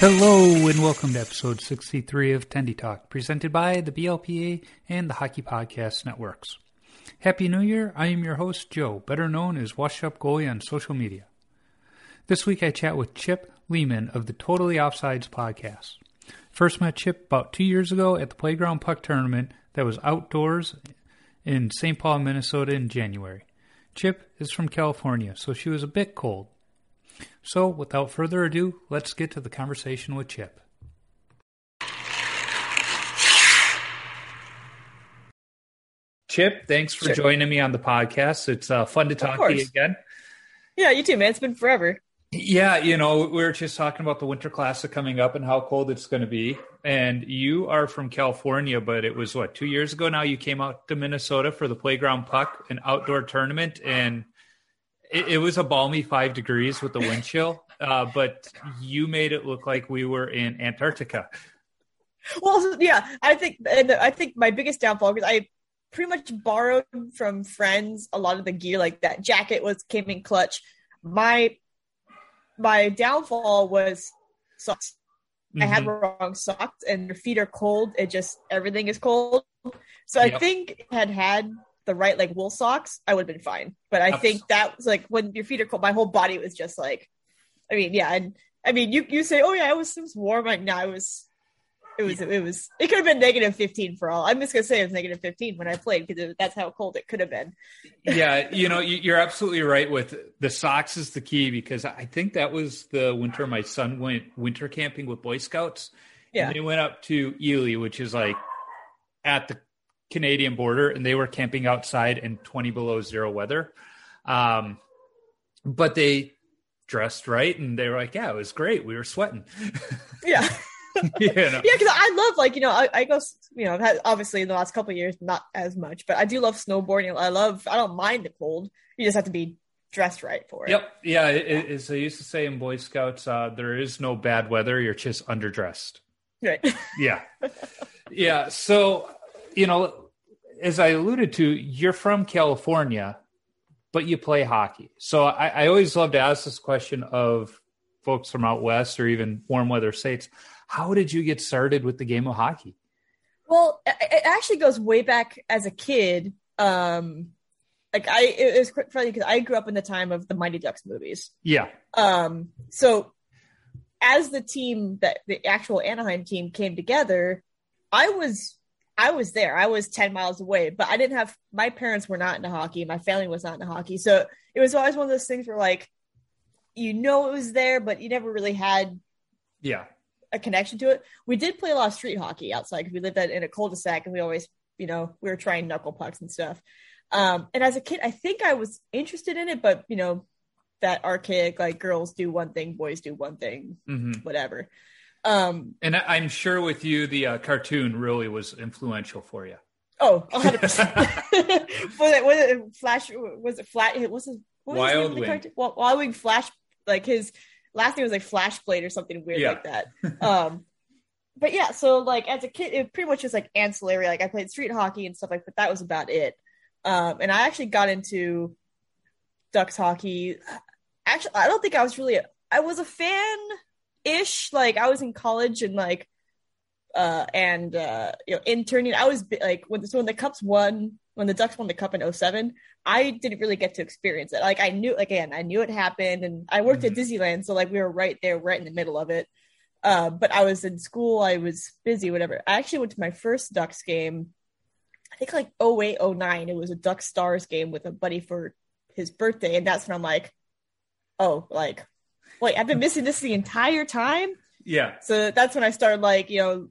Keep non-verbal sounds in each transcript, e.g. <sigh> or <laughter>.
Hello and welcome to episode 63 of Tendy Talk, presented by the BLPA and the Hockey Podcast Networks. Happy New Year, I am your host Joe, better known as Wash Up Goalie on social media. This week I chat with Chip Lehman of the Totally Offsides podcast. First met Chip about two years ago at the Playground Puck Tournament that was outdoors in St. Paul, Minnesota in January. Chip is from California, so she was a bit cold. So, without further ado, let's get to the conversation with Chip. Chip, thanks for Sure. joining me on the podcast. It's uh, fun to talk to you again. Yeah, you too, man. It's been forever. Yeah, you know, we were just talking about the Winter Classic coming up and how cold it's going to be. And you are from California, but it was what, two years ago now? You came out to Minnesota for the Playground Puck, an outdoor tournament, and it, it was a balmy five degrees with the wind chill. Uh, but you made it look like we were in Antarctica. Well, yeah, I think, and I think my biggest downfall because I pretty much borrowed from friends a lot of the gear, like that jacket was came in clutch. My my downfall was socks. I had Mhm. wrong socks, and your feet are cold. It just everything is cold. So I Yep. think had had the right like wool socks, I would have been fine. But I Abs- think that was like when your feet are cold, my whole body was just like, I mean, yeah, and I mean, you you say, oh yeah, it was it was warm. Like no, it was. It was, it was, it could have been negative 15 for all. I'm just going to say it was negative 15 when I played because that's how cold it could have been. <laughs> yeah, you know, you- you're absolutely right with the socks is the key because I think that was the winter my son went winter camping with Boy Scouts. Yeah. And they went up to Ely, which is like at the Canadian border, and they were camping outside in 20 below zero weather. Um, but they dressed right and they were like, yeah, it was great. We were sweating. <laughs> Yeah. <laughs> you know? yeah, because I love like you know I, I go you know I've had obviously in the last couple of years not as much, but I do love snowboarding. I love I don't mind the cold. You just have to be dressed right for it. Yep. Yeah. It, it- as they used to say in Boy Scouts, uh, there is no bad weather. You're just underdressed. Right. <laughs> Yeah. Yeah. So, you know, as I alluded to, you're from California, but you play hockey. So I, I always love to ask this question of folks from out west or even warm weather states. How did you get started with the game of hockey? Well, it actually goes way back as a kid. Um, like I, it was quite funny because I grew up in the time of the Mighty Ducks movies. Yeah. Um, so as the team that the actual Anaheim team came together, I was I was there. I was 10 miles away, but I didn't have my parents were not into hockey. My family was not into hockey. So it was always one of those things where like you know it was there, but you never really had Yeah. a connection to it. We did play a lot of street hockey outside because we lived in a cul-de-sac and we always you know, we were trying knuckle pucks and stuff. Um, and as a kid, I think I was interested in it, but you know, that archaic like girls do one thing, boys do one thing, mm-hmm. whatever. Um, And I- I'm sure with you, the uh, cartoon really was influential for you. oh, 100 percent. Was it was it Flash? Was it Flat? Was it what was his Wild the Wing. Well, Wild Wing Flash. Like his last name was like Flashblade or something weird Yeah. like that. Um, but yeah, so like as a kid, it pretty much was like ancillary. Like I played street hockey and stuff like, but that was about it. Um, and I actually got into Ducks hockey. Actually, I don't think I was really. A, I was a fan ish. Like I was in college and like, uh, and uh, you know, interning. I was like when so when the Cups won, when the Ducks won the Cup in 07, I didn't really get to experience it. Like I knew, again, I knew it happened, and I worked at Disneyland, so like we were right there, right in the middle of it. Uh, but I was in school, I was busy, whatever. I actually went to my first Ducks game. I think like 08, 09. It was a Duck Stars game with a buddy for his birthday, and that's when I'm like, oh, like, wait, I've been missing this the entire time. Yeah. So that's when I started like, you know,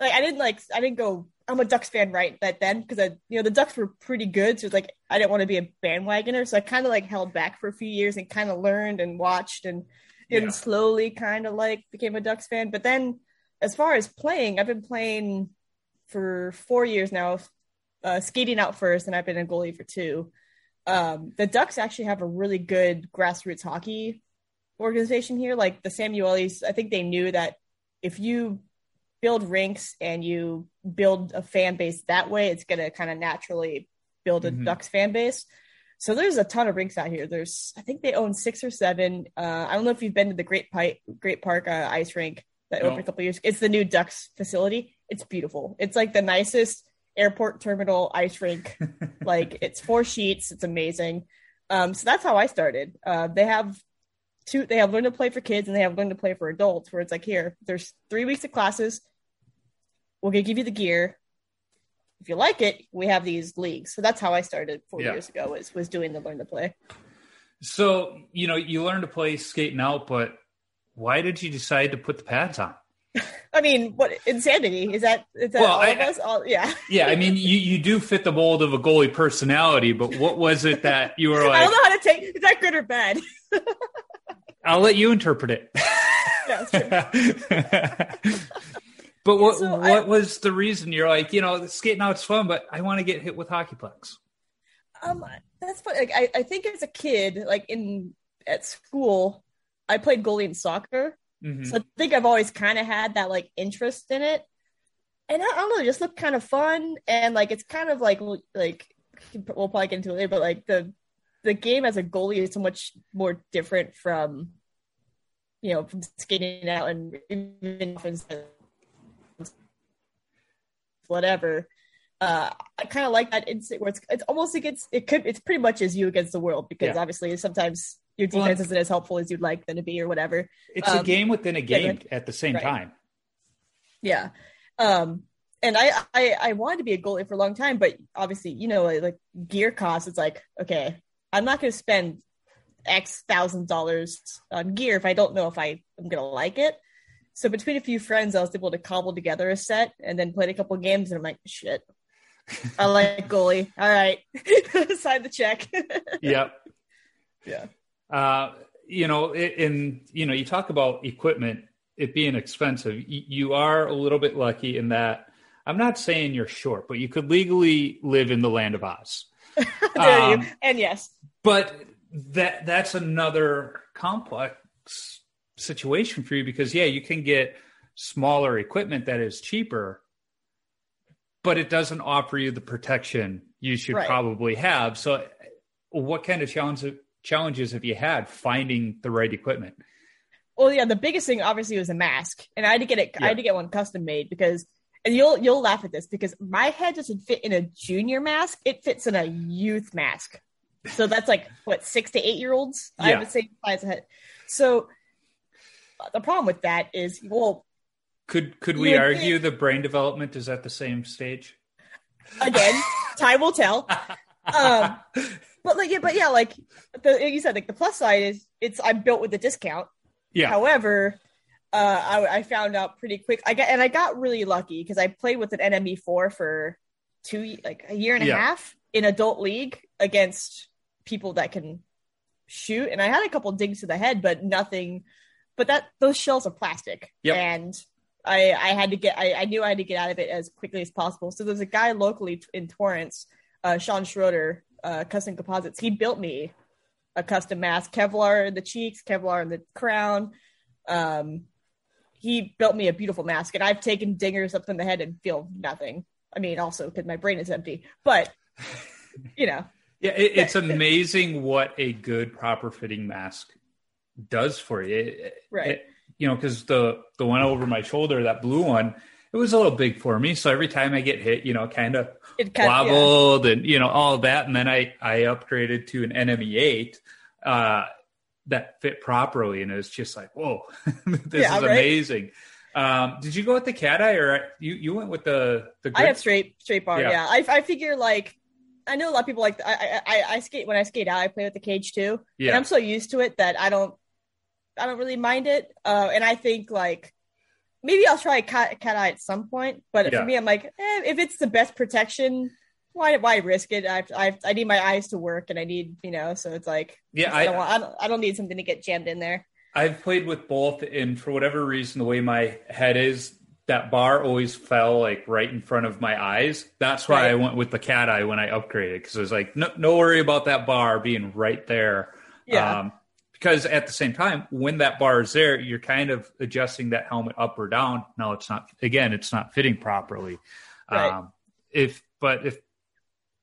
like I didn't like I didn't go I'm a Ducks fan right that then because I you know the Ducks were pretty good. So it's like I didn't want to be a bandwagoner. So I kind of like held back for a few years and kind of learned and watched and and Yeah. slowly kind of like became a Ducks fan. But then as far as playing, I've been playing for four years now, uh, skating out first, and I've been a goalie for two. Um, the Ducks actually have a really good grassroots hockey organization here. Like the Samuelis, I think they knew that if you build rinks and you build a fan base that way, it's going to kind of naturally build a Mhm. Ducks fan base. So there's a ton of rinks out here. There's, I think they own six or seven. Uh, I don't know if you've been to the Great Pike, Great Park uh, ice rink that No. opened a couple years. It's the new Ducks facility. It's beautiful. It's like the nicest airport terminal ice rink. <laughs> like it's four sheets. It's amazing. Um, so that's how I started. Uh, they have two. They have learn to play for kids and they have learn to play for adults. Where it's like here, there's three weeks of classes. We're gonna give you the gear. If you like it, we have these leagues. So that's how I started four Yeah. years ago. Was was doing the learn to play. So, you know, you learn to play skating out, but why did you decide to put the pads on? <laughs> I mean, what insanity is that? Is that Well, all I- of us? All, yeah. <laughs> Yeah, I mean, you, you do fit the mold of a goalie personality, but what was it that you were like? <laughs> I don't know how to take. Is that good or bad? I'll let you interpret it. Yeah, it's true. <laughs> but what so what I- was the reason you're like, you know, skating out's fun, but I want to get hit with hockey pucks? Um, that's funny. Like, I, I think as a kid, like in at school, I played goalie in soccer, Mhm. so I think I've always kind of had that like interest in it. And I, I don't know, it just looked kind of fun, and like it's kind of like like we'll probably get into it later, but like the the game as a goalie is so much more different from you know from skating out and even from whatever. Uh, I kind of like that instinct where it's it's almost like it's it could it's pretty much as you against the world because Yeah. obviously sometimes your Well, defense isn't as helpful as you'd like them to be or whatever. It's a Um, game within a game at the same Right. time. Yeah. Um and I, I I wanted to be a goalie for a long time, but obviously, you know, like, like gear costs, it's like, okay, I'm not gonna spend X thousand dollars on gear if I don't know if I am gonna like it. So between a few friends, I was able to cobble together a set and then played a couple games, and I'm like, shit, I <laughs> like goalie. All right, <laughs> sign the check. <laughs> Yep. yeah. Uh, you know, it, and you know, you talk about equipment, it being expensive. Y- You are a little bit lucky in that. I'm not saying you're short, but you could legally live in the land of Oz. there Um, you. And yes, But that that's another complex situation for you because yeah, you can get smaller equipment that is cheaper, but it doesn't offer you the protection you should Right. probably have. So, what kind of challenge, challenges have you had finding the right equipment? Well, yeah, the biggest thing obviously was a mask, and I had to get it. I had to get one custom made because, and you'll you'll laugh at this because my head doesn't fit in a junior mask; it fits in a youth mask. So that's like what six to eight year olds. I have Yeah. the same size head. So uh, the problem with that is, well, Could could we would argue the brain development is at the same stage? again, <laughs> time will tell. Um, but like, yeah, but yeah, like the you said, like the plus side is it's I'm built with a discount. Yeah. However, uh, I, I found out pretty quick. I got and I got really lucky because I played with an NME four for two like a year and a Yeah. half in adult league against people that can shoot. And i had a couple digs to the head but nothing but that those shells are plastic. Yep. and i i had to get I, I knew i had to get out of it as quickly as possible. So there's a guy locally in torrance uh sean schroeder uh custom composites. He built me a custom mask kevlar in the cheeks kevlar in the crown. Um he built me a beautiful mask and i've taken dingers up in the head and feel nothing. I mean also because my brain is empty but <laughs> you know Yeah, it, it's <laughs> amazing what a good proper fitting mask does for you. It- Right. it- you know, because the the one over my shoulder, that blue one, it was a little big for me. So every time I get hit, you know, kind of of yeah. wobbled and you know all that. And then I I upgraded to an NME eight uh, that fit properly, and it was just like, whoa, <laughs> this Yeah, is right? amazing. Um, did you go with the cat eye or you you went with the the? I have straight straight bar. Yeah. Yeah, I, I figure like I know a lot of people like I, I I skate when I skate out. I play with the cage too, yeah and I'm so used to it that I don't I don't really mind it. Uh, and I think like maybe I'll try cat cat eye at some point. But Yeah. for me, I'm like eh, if it's the best protection, why why risk it? I I I need my eyes to work, and I need you know. So it's like yeah I I, don't want I don't, I don't need something to get jammed in there. I've played with both, and for whatever reason, the way my head is, that bar always fell like right in front of my eyes. That's why Right. I went with the cat eye when I upgraded because I was like, no, no worry about that bar being right there. Yeah. Um, because at the same time, when that bar is there, you're kind of adjusting that helmet up or down. No, it's not. Again, it's not fitting properly. Right. Um, if but if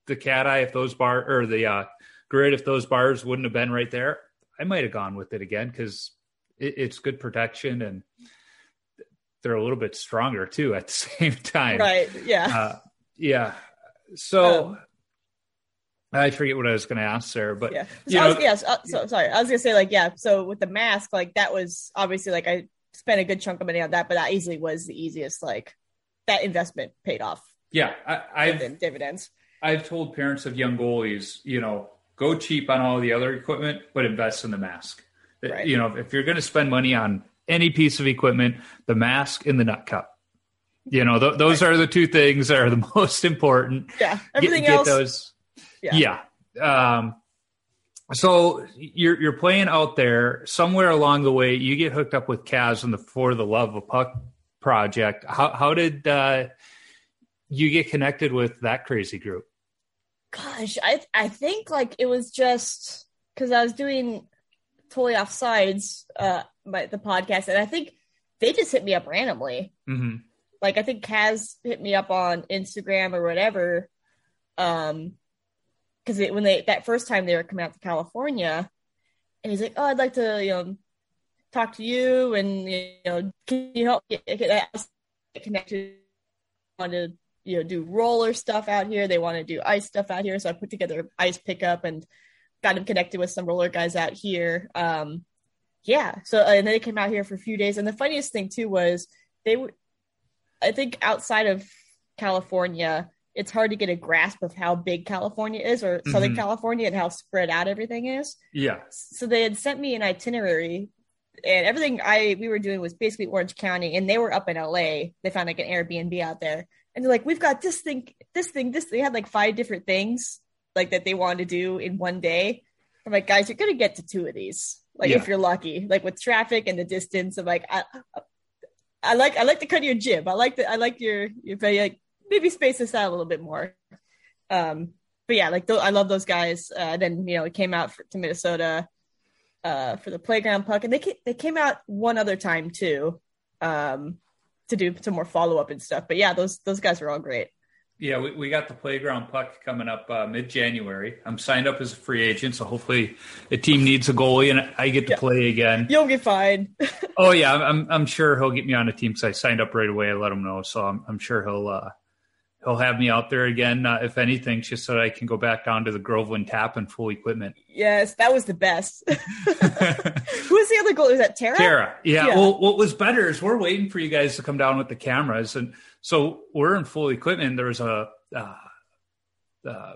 the cat eye, if those bar or the uh, grid, if those bars wouldn't have been right there, I might have gone with it again because it, it's good protection and they're a little bit stronger too at the <laughs> same time. Right. Yeah. Uh, yeah. So Um, I forget what I was going to ask there, but yeah. So you I was, know- yes. uh, so sorry. I was gonna say like yeah. So with the mask, like that was obviously like I spent a good chunk of money on that, but that easily was the easiest. Like that investment paid off yeah, I, I've dividends. I've told parents of young goalies, you know, go cheap on all the other equipment, but invest in the mask. Right. You know, if you're going to spend money on any piece of equipment, the mask and the nut cup. You know, th- those are the two things that are the <laughs> most important. Yeah. Everything get, get else. those. yeah. Yeah. Um, so you're you're playing out there somewhere along the way. You get hooked up with Kaz in the For the Love of Puck project. How how did uh, you get connected with that crazy group? Gosh, I I think like it was just because I was doing totally off sides uh my the podcast, and I think they just hit me up randomly. hmm like I think Kaz hit me up on Instagram or whatever. Um, because when they that first time they were coming out to California, and he's like, "Oh, I'd like to, you know, talk to you, and you know, can you help get, get get connected? Want to you know do roller stuff out here? They want to do ice stuff out here, so I put together ice pickup and got him connected with some roller guys out here. Um, yeah, so and then they came out here for a few days, and the funniest thing too was they would I think outside of California, it's hard to get a grasp of how big California is or Southern Mhm. California and how spread out everything is. Yeah. So they had sent me an itinerary and everything I we were doing was basically Orange County and they were up in LA. They found like an Airbnb out there. And they're like, We've got this thing, this thing, this they had like five different things like that they wanted to do in one day. I'm like, guys, you're gonna get to two of these. Like Yeah. if you're lucky, like with traffic and the distance. I'm like, I, I like I like the cut of your jib. I like the I like your your like maybe space this out a little bit more. Um, but yeah, like th- I love those guys. Uh, then you know, it came out for, to Minnesota uh, for the playground puck, and they ca- they came out one other time too, um, to do some more follow up and stuff. But yeah, those those guys are all great. Yeah, we, we got the playground puck coming up uh, mid January. I'm signed up as a free agent, so hopefully the team needs a goalie and I get to Yeah. play again. You'll be fine. Oh yeah, I'm I'm, I'm sure he'll get me on a team because I signed up right away. I let him know, so I'm I'm sure he'll uh, he'll have me out there again, uh, if anything, just so that I can go back down to the Groveland tap and full equipment. yes, that was the best. <laughs> <laughs> Who was the other goal? Was that Tara? Tara, yeah. Yeah. Well, what was better is we're waiting for you guys to come down with the cameras, and so we're in full equipment. There's a uh, uh,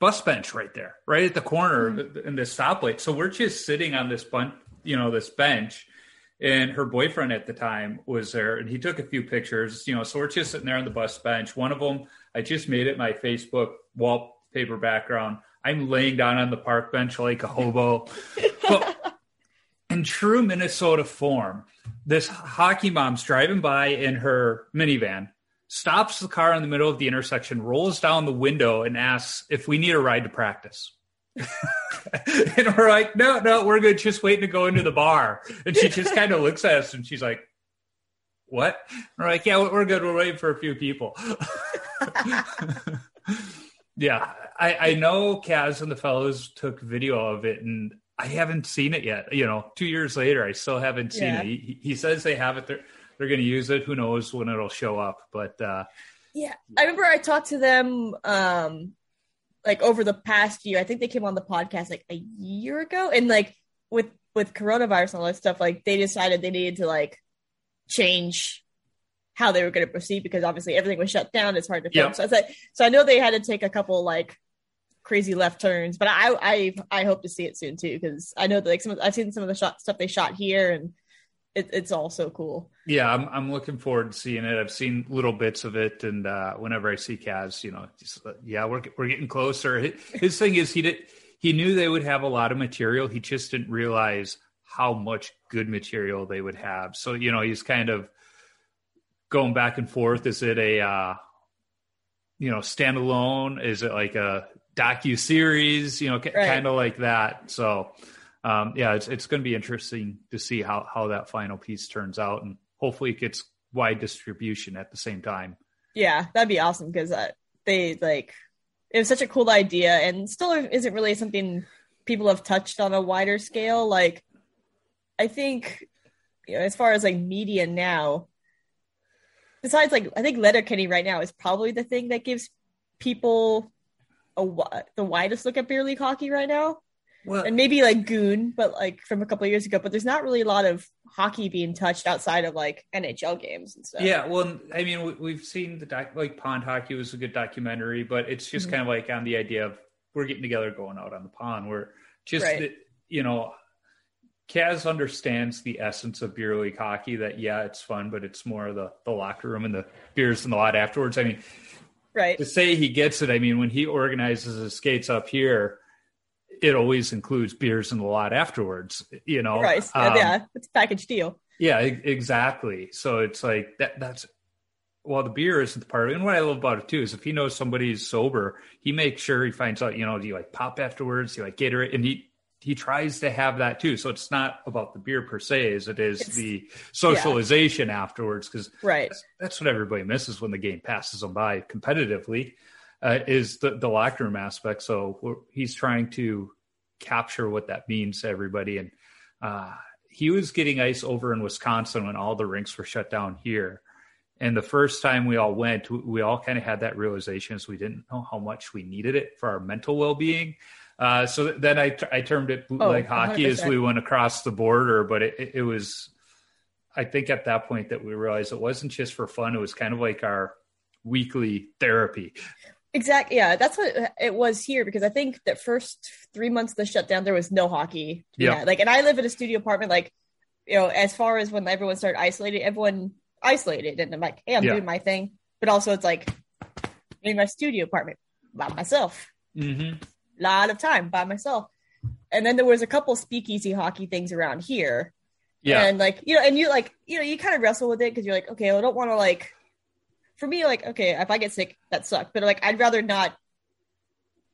bus bench right there, right at the corner Mm-hmm. in the stoplight. So we're just sitting on this bunch, you know, this bench, and her boyfriend at the time was there and he took a few pictures. You know so we're just sitting there on the bus bench. One of them i just made it my facebook wallpaper background. I'm laying down on the park bench like a hobo. <laughs> But in true minnesota form this hockey mom's driving by in her minivan stops the car in the middle of the intersection rolls down the window and asks if we need a ride to practice <laughs> and we're like, no, no, we're good. Just waiting to go into the bar. And she just kind of <laughs> looks at us and she's like, what? we're like, yeah, we're good. We're waiting for a few people. <laughs> yeah, I, I know Kaz and the fellows took video of it and I haven't seen it yet. You know, two years later, I still haven't seen Yeah. it. He, he says they have it. They're, they're going to use it. Who knows when it'll show up? But uh, Yeah, I remember I talked to them um like over the past year. I think they came on the podcast like a year ago, and like with with coronavirus and all that stuff, like they decided they needed to like change how they were going to proceed because obviously everything was shut down. It's hard to film. Yep. So I like, so I know they had to take a couple like crazy left turns, but I I I hope to see it soon too because I know that like some of, I've seen some of the shot stuff they shot here and it, it's all so cool. Yeah, I'm I'm looking forward to seeing it. I've seen little bits of it, and uh, whenever I see Kaz, you know, just, uh, yeah, we're we're getting closer. His, thing is he did he knew they would have a lot of material. He just didn't realize how much good material they would have. So you know, he's kind of going back and forth. Is it a uh, you know standalone? Is it like a docu series? You know, Right. kind of like that. So um, yeah, it's it's going to be interesting to see how how that final piece turns out, and hopefully it gets wide distribution at the same time. Yeah, that'd be awesome because uh, they like it was such a cool idea and still isn't really something people have touched on a wider scale. Like, I think you know, as far as like media now, besides like I think Letterkenny right now is probably the thing that gives people a the widest look at beer league hockey right now, Well, and maybe like Goon, but like from a couple of years ago. But there's not really a lot of hockey being touched outside of like NHL games and stuff. yeah, well, I mean, we, we've seen the doc, like Pond Hockey was a good documentary, but it's just Mhm. kind of like on the idea of we're getting together, going out on the pond. We're just Right. the- you know. Kaz understands the essence of beer league hockey. That yeah, it's fun, but it's more the the locker room and the beers and the lot afterwards. I mean, right. to say he gets it, I mean, when he organizes his skates up here, it always includes beers and a lot afterwards. You know, Right. Um, yeah, it's a package deal. yeah, exactly. So it's like that. That's well, the beer isn't the part. And what I love about it too is if he knows somebody's sober, he makes sure he finds out. You know, do you like pop afterwards? Do you like Gatorade? And he he tries to have that too. So it's not about the beer per se, as it is It's- the socialization afterwards. Because Right. that's, that's what everybody misses when the game passes them by competitively uh, is the, the locker room aspect so he's trying to capture what that means to everybody and uh, he was getting ice over in wisconsin when all the rinks were shut down here and the first time we all went we, all kind of had that realization as we didn't know how much we needed it for our mental well-being uh, so then I, I termed it bootleg Oh, hockey as 100%. we went across the border but it, it was I think at that point that we realized it wasn't just for fun. It was kind of like our weekly therapy. Exactly. Yeah, that's what it was here because I think the first three months of the shutdown there was no hockey. Yeah. had. Like, and I live in a studio apartment. Like, you know, as far as when everyone started isolating, everyone isolated, and I'm like, hey, I'm Yeah. doing my thing. But also, it's like in my studio apartment by myself. Mm-hmm. lot of time by myself. And then there was a couple speakeasy hockey things around here. Yeah. And like, you know, and you like, you know, you kind of wrestle with it because you're like, okay, I don't want to like, for me, like, okay, if I get sick, that sucks. But like, I'd rather not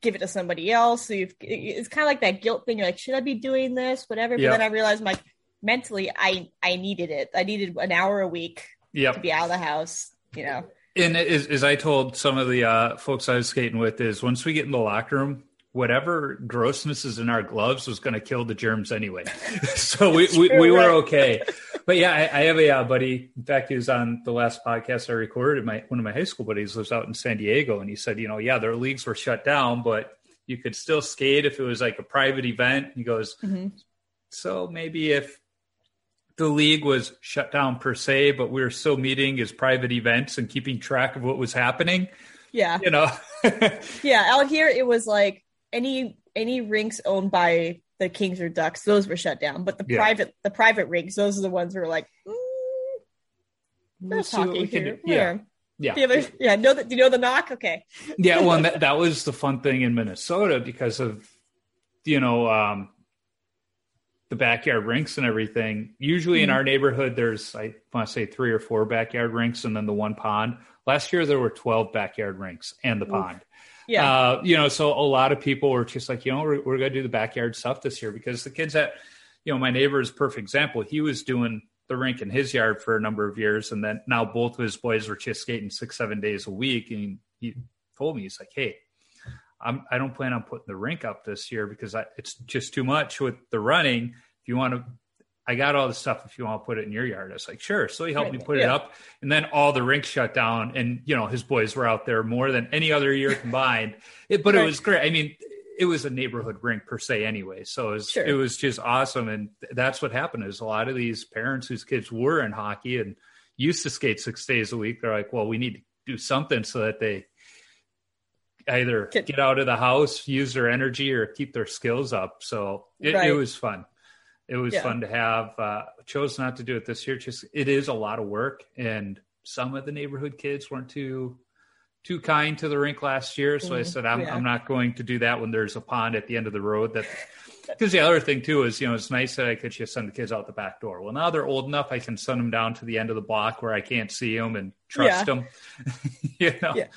give it to somebody else. So you've, it's kind of like that guilt thing. You're like, should I be doing this? Whatever. But Yeah. then I realized, like, mentally, I I needed it. I needed an hour a week to be out of the house. You know. And as, as I told some of the uh, folks I was skating with, is once we get in the locker room, whatever grossness is in our gloves was going to kill the germs anyway. <laughs> <laughs> so we, we, we were okay. <laughs> But yeah, I, I have a uh, buddy. In fact, he was on the last podcast I recorded. My one of my high school buddies lives out in San Diego, and he said, you know, yeah, their leagues were shut down, but you could still skate if it was like a private event. He goes, Mhm. so maybe if the league was shut down per se, but we were still meeting as private events and keeping track of what was happening, Yeah. you know. Yeah, out here it was like any any rinks owned by the Kings or Ducks, those were shut down. But the Yeah. private the private rinks, those are the ones who were like, mm, We'll see what hockey we can here. do. Yeah, yeah. The other, yeah, know that. Do you know the knock? Okay. <laughs> yeah well that, that was the fun thing in minnesota because of you know um the backyard rinks and everything usually in Mhm. our neighborhood there's i want to say three or four backyard rinks and then the one pond last year there were 12 backyard rinks and the Oof. pond Yeah. uh, you know so a lot of people were just like you know we're, we're going to do the backyard stuff this year because the kids that you know my neighbor is perfect example he was doing the rink in his yard for a number of years and then now both of his boys were just skating six seven days a week and he told me he's like hey I'm, I don't plan on putting the rink up this year because I, it's just too much with the running. If you want to, I got all the stuff. If you want to put it in your yard, I was like, sure. So he helped Right, me put it up, and then all the rinks shut down, and you know his boys were out there more than any other year combined. <laughs> It, but it was great. I mean, it was a neighborhood rink per se anyway, so it was, Sure. it was just awesome. And that's what happened is a lot of these parents whose kids were in hockey and used to skate six days a week, they're like, well, we need to do something so that they either Get- get out of the house, use their energy, or keep their skills up. So it, Right. it was fun. It was Yeah. fun to have. Uh, chose not to do it this year. Just it is a lot of work, and some of the neighborhood kids weren't too too kind to the rink last year. So I Mhm. said, I'm, Yeah. I'm not going to do that when there's a pond at the end of the road. That <laughs> because the other thing too is, you know, it's nice that I could just send the kids out the back door. Well, now they're old enough, I can send them down to the end of the block where I can't see them and trust Yeah. them. <laughs> you know, Yeah.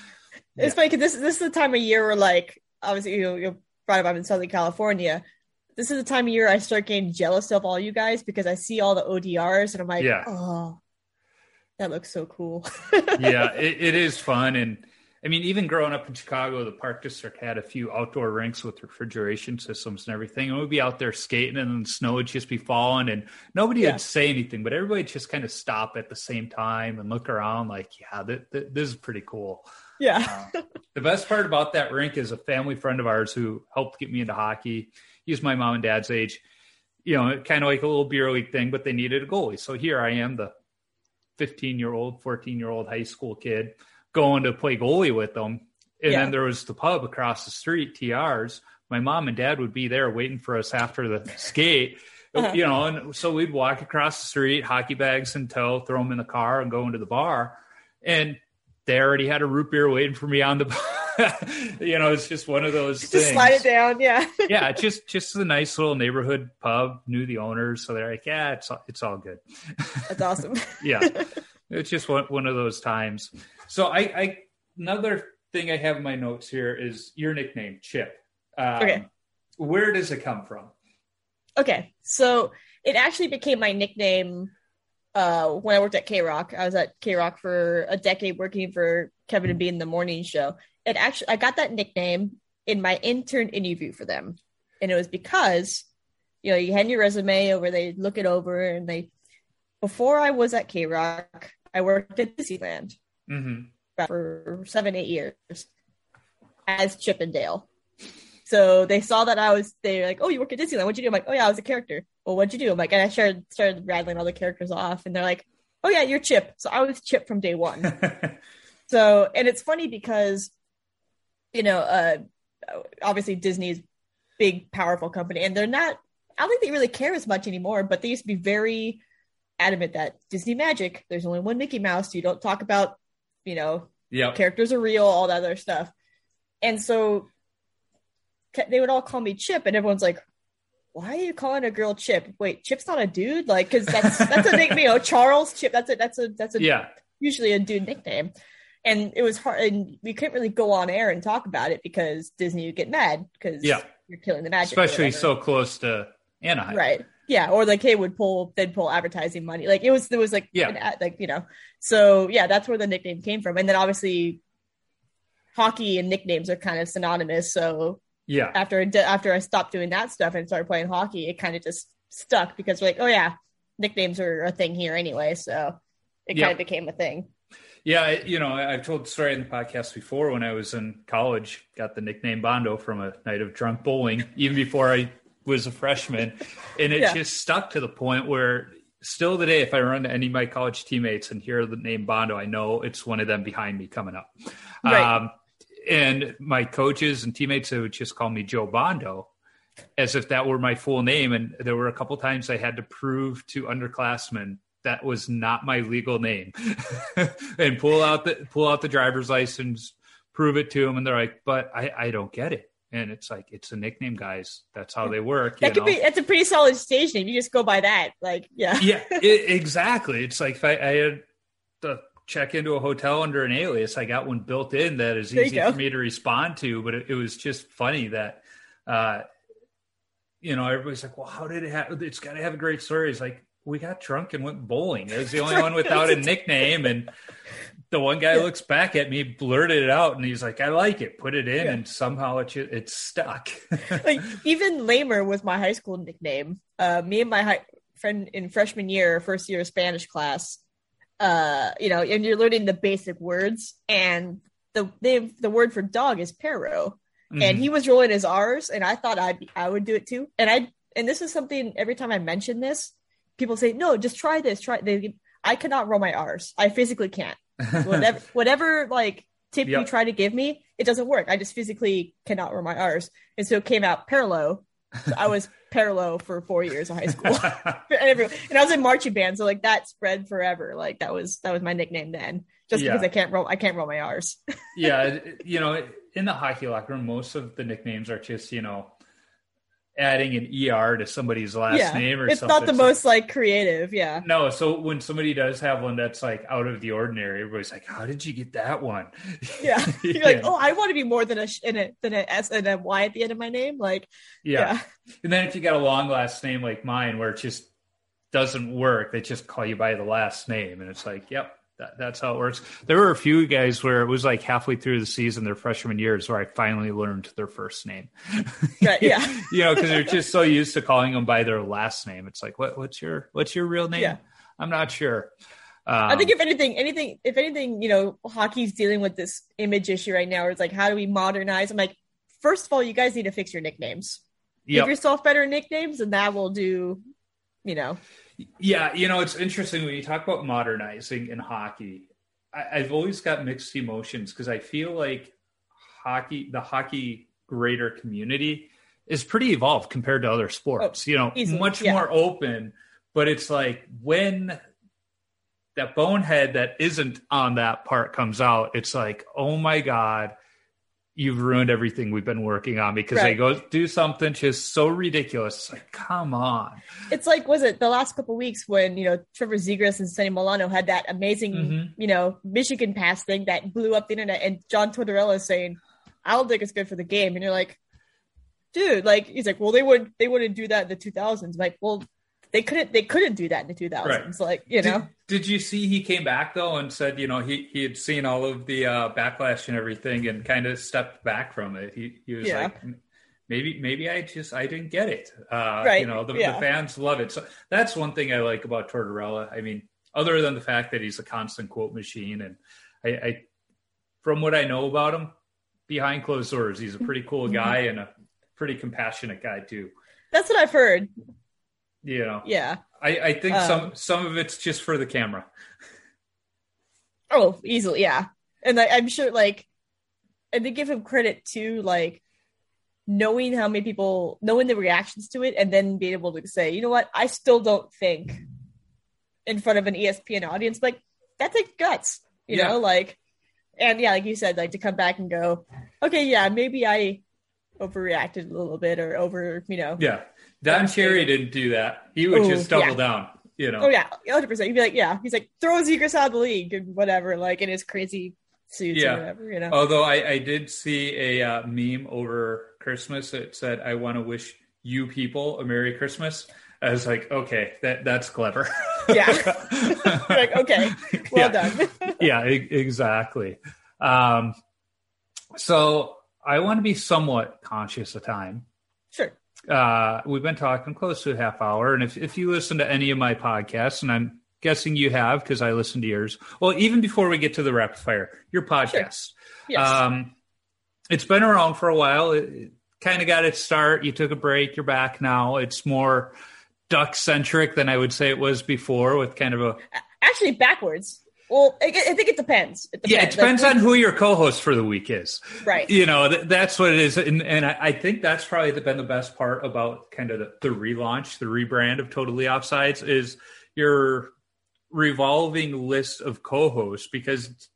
It's funny because this this is the time of year where like obviously you you brought up I'm in Southern California. This is the time of year I start getting jealous of all you guys because I see all the ODRs and I'm like, Yeah. oh, that looks so cool. <laughs> yeah, it, it is fun. And I mean, even growing up in Chicago, the park district had a few outdoor rinks with refrigeration systems and everything. And we'd be out there skating and then the snow would just be falling and nobody Yeah. would say anything, but everybody just kind of stop at the same time and look around like, yeah, th- th- this is pretty cool. yeah. Uh, the best part about that rink is a family friend of ours who helped get me into hockey. He's my mom and dad's age. You know, kind of like a little beer league thing, but they needed a goalie. So here I am, the 15 year old, 14 year old high school kid going to play goalie with them. And Yeah. then there was the pub across the street, TR's. My mom and dad would be there waiting for us after the skate. <laughs> Uh-huh. You know, and so we'd walk across the street, hockey bags in tow, throw them in the car, and go into the bar. And they already had a root beer waiting for me on the. <laughs> <laughs> you know, it's just one of those Just things. slide it down. Yeah. <laughs> yeah, just just a nice little neighborhood pub. Knew the owners, so they're like, yeah, it's all- it's all good. <laughs> That's awesome. yeah, it's just one one of those times. So I, I another thing I have in my notes here is your nickname, Chip. Um, Okay. Where does it come from? Okay, so it actually became my nickname uh, when I worked at KROQ. I was at KROQ for a decade working for Kevin and Bean the morning show. It actually I got that nickname in my intern interview for them, and it was because you know you hand your resume over, they look it over, and they. Before I was at KROQ, I worked at Disneyland hmm for seven, eight years as Chip 'n' Dale. So they saw that I was, they're like, oh, you work at Disneyland. What'd you do? I'm like, oh, yeah, I was a character. Well, what'd you do? I'm like, and I started, started rattling all the characters off. And they're like, oh, yeah, you're Chip. So I was Chip from day one. <laughs> so, and it's funny because, you know, uh, obviously Disney's big, powerful company, and they're not, I don't think they really care as much anymore, but they used to be very adamant that Disney magic, there's only one Mickey Mouse. You don't talk about, you know, yep. characters are real, all that other stuff. And so they would all call me Chip, and everyone's like, "Why are you calling a girl Chip? Wait, Chip's not a dude, like, because that's that's a nickname. You know, Charles Chip. That's a that's a that's a Yeah. usually a dude nickname." And it was hard, and we couldn't really go on air and talk about it because Disney would get mad because Yeah. you're killing the magic, Especially so close to Anaheim. right yeah or like hey would pull they'd pull advertising money like it was there was like Yeah. an ad, like you know so yeah that's where the nickname came from and then obviously hockey and nicknames are kind of synonymous so Yeah. after after i stopped doing that stuff and started playing hockey it kind of just stuck because we're like oh yeah nicknames are a thing here anyway so it Yeah. kind of became a thing Yeah, you know, I've told the story in the podcast before. When I was in college, got the nickname Bondo from a night of drunk bowling, even before I was a freshman, and it Yeah. just stuck to the point where still today, if I run to any of my college teammates and hear the name Bondo, I know it's one of them behind me coming up. Right. Um, and my coaches and teammates they would just call me Joe Bondo. as if that were my full name. And there were a couple times I had to prove to underclassmen that was not my legal name <laughs> and pull out the pull out the driver's license, prove it to them, and they're like, "But I, I don't get it." And it's like it's a nickname, guys. That's how they work. That could know? be that's a pretty solid stage name. You just go by that. Like, yeah. yeah, it, <laughs> exactly. It's like if I, I had to check into a hotel under an alias, I got one built in that is easy for me to respond to. But it, it was just funny that, uh, you know, everybody's like, "Well, how did it happen? It's got to have a great story." It's like we got drunk and went bowling. It was the only <laughs> one without a nickname, and the one guy looks back at me, blurted it out, and he's like, "I like it. Put it in," Yeah. and somehow it it's stuck. <laughs> like even lamer was my high school nickname. Uh, me and my high, friend in freshman year, first year of Spanish class. Uh, you know, and you're learning the basic words, and the name, the word for dog is perro, Mm-hmm. and he was rolling his R's, and I thought I I would do it too, and I and this is something every time I mention this, people say no, just try this, try they. I cannot roll my R's. I physically can't. Whatever, <laughs> whatever like tip you try to give me, it doesn't work. I just physically cannot roll my R's, and so it came out parallel. So I was <laughs> parallel for four years of high school, <laughs> and, and I was in marching band, so like that spread forever. Like that was that was my nickname then, just Yeah. because I can't roll I can't roll my R's. yeah, you know, in the hockey locker room, most of the nicknames are just you know adding an er to somebody's last yeah, name or it's something. not the So- most like creative. Yeah, No, so when somebody does have one that's like out of the ordinary, everybody's like, "How did you get that one?" <laughs> yeah. <laughs> You're like, oh, I want to be more than a sh- than a than a s and a y at the end of my name. Like, yeah. yeah, And then if you got a long last name like mine, where it just doesn't work, they just call you by the last name, and it's like, "Yep, that, that's how it works." There were a few guys where it was like halfway through the season, their freshman years, where I finally learned their first name. right, yeah. you know, because they're just so used to calling them by their last name. It's like, what, what's your, what's your real name? Yeah. I'm not sure. Um, I think if anything, anything, if anything, you know, hockey's dealing with this image issue right now. Where it's like, how do we modernize? I'm like, first of all, you guys need to fix your nicknames. Yep. Give yourself better nicknames, and that will do. You know, Yeah, you know, it's interesting when you talk about modernizing in hockey. I, I've always got mixed emotions because I feel like hockey, the hockey greater community, is pretty evolved compared to other sports. Oh, you know, Oh, easily, much yeah. more open. But it's like when that bonehead that isn't on that part comes out, it's like, oh my god. You've ruined everything we've been working on because they go do something just so ridiculous. Like, come on. it's like, was it the last couple weeks when you know Trevor Zegras and Sonny Milano had that amazing, Mhm. you know, Michigan pass thing that blew up the internet, and John Tortorella is saying, "I don't think it's good for the game," and you're like, dude, like he's like, well, they would they wouldn't do that in the 2000s. Like, well, they couldn't they couldn't do that in the 2000s. Like, you know, Did, you see he came back though and said, you know, he, he had seen all of the uh, backlash and everything and kind of stepped back from it. He he was Yeah. like, maybe maybe I just I didn't get it. Uh, Right, You know, the, yeah. the fans love it. So that's one thing I like about Tortorella. I mean, other than the fact that he's a constant quote machine, and I, I from what I know about him behind closed doors, he's a pretty cool Mm-hmm. guy and a pretty compassionate guy too. that's what I've heard. You know, Yeah. I, I think Um, some some of it's just for the camera. Oh, easily, yeah. And I, I'm sure, like, and to give him credit too, like knowing how many people, knowing the reactions to it, and then being able to say, you know what, I still don't think in front of an ESPN audience, like that takes guts, you Yeah. know, like, and yeah, like you said, like to come back and go, okay, yeah, maybe I overreacted a little bit or over, you know, Yeah. Don Cherry didn't do that. He would Ooh, just double yeah. down, you know. oh yeah, hundred percent. You'd be like, yeah, he's like throw Zegras out of the league and whatever, like in his crazy suits Yeah. or whatever, you know. Although I, I did see a uh, meme over Christmas that said, I want to wish you people a Merry Christmas. I was like, okay, that that's clever. Yeah. <laughs> like, okay, well Yeah. done. <laughs> yeah, e- exactly. Um, so I want to be somewhat conscious of time. sure. Uh, we've been talking close to a half hour. And if, if you listen to any of my podcasts, and I'm guessing you have because I listen to yours, well, even before we get to the rapid fire, your podcast, Yes. um, it's been around for a while. It, it kind of got its start. You took a break. You're back now. It's more duck centric than I would say it was before with kind of a, Actually, backwards. Well, I, I think it depends. It depends. Yeah, it depends on who your co-host for the week is. Right. You know, th- that's what it is, and, and I, I, think that's probably been the best part about kind of the, the relaunch, the rebrand of Totally Offsides is your revolving list of co-hosts because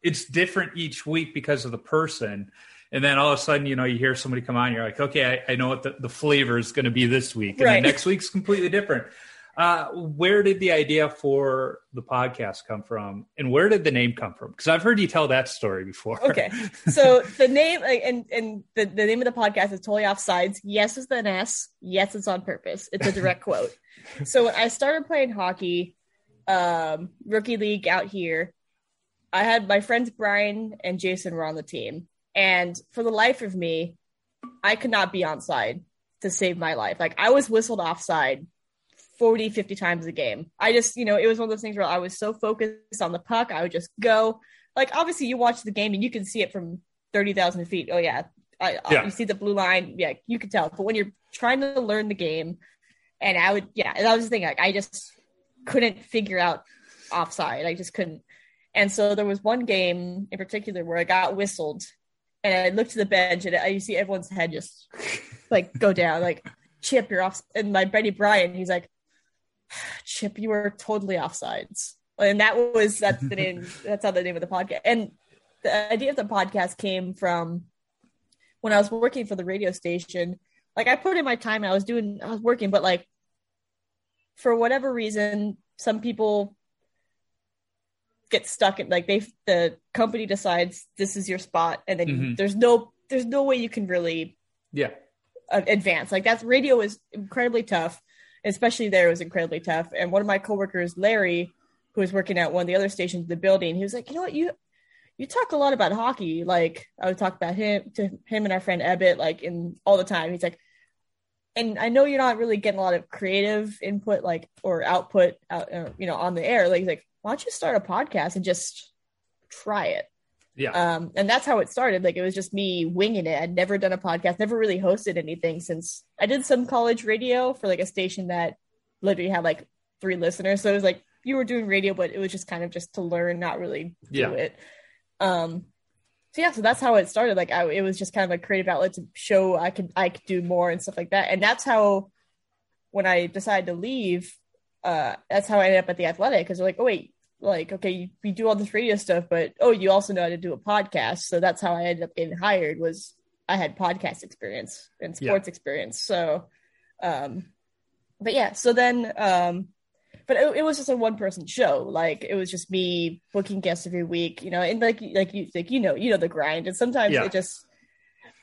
it's different each week because of the person. And then all of a sudden, you know, you hear somebody come on, you're like, okay, I, I know what the, the flavor is going to be this week. And right. then next week's completely different. Uh, where did the idea for the podcast come from, and where did the name come from? Because I've heard you tell that story before. Okay, <laughs> so the name and and the, the name of the podcast is totally offsides. Yes, is an S. Yes, it's on purpose. It's a direct <laughs> quote. So when I started playing hockey, um, rookie league out here, I had my friends Brian and Jason were on the team, and for the life of me, I could not be on side to save my life. Like I was whistled offside 40, 50 times a game. I just, you know, it was one of those things where I was so focused on the puck, I would just go. Like, obviously, you watch the game and you can see it from 30,000 feet. Oh, yeah. I, yeah. You see the blue line. Yeah, you can tell. But when you're trying to learn the game, and I would, yeah, that was the thing. Like, I just couldn't figure out offside. I just couldn't. And so there was one game in particular where I got whistled and I looked to the bench and I, you see everyone's head just like go down, like, Chip, you're off. And my buddy Brian, he's like, Chip, you were totally offsides. And that was that's the name <laughs> that's how the name of the podcast. And the idea of the podcast came from when I was working for the radio station. Like I put in my time, I was doing I was working, but like for whatever reason, some people get stuck in like they the company decides this is your spot and then mm-hmm. there's no there's no way you can really yeah advance like that's radio is incredibly tough especially there, it was incredibly tough. And one of my coworkers, Larry, who was working at one of the other stations in the building, he was like, you know what, you you talk a lot about hockey. Like I would talk about him to him and our friend Ebbett, like in all the time. He's like, and I know you're not really getting a lot of creative input, like or output, out, uh, you know, on the air. Like, he's like, why don't you start a podcast and just try it? Yeah. Um, and that's how it started. Like it was just me winging it. I'd never done a podcast, never really hosted anything since I did some college radio for like a station that literally had like three listeners. So it was like you were doing radio, but it was just kind of just to learn, not really do yeah. it. Um, so yeah, so that's how it started. Like I, it was just kind of a creative outlet to show I could, I could do more and stuff like that. And that's how, when I decided to leave, uh, that's how I ended up at the athletic. Cause they're like, oh wait, like okay you, you do all this radio stuff but oh you also know how to do a podcast. So that's how i ended up getting hired was i had podcast experience and sports yeah. experience. So um but yeah so then um but it, it, was just a one person show. Like it was just me booking guests every week you know and like like you like you know you know the grind. And sometimes yeah. it just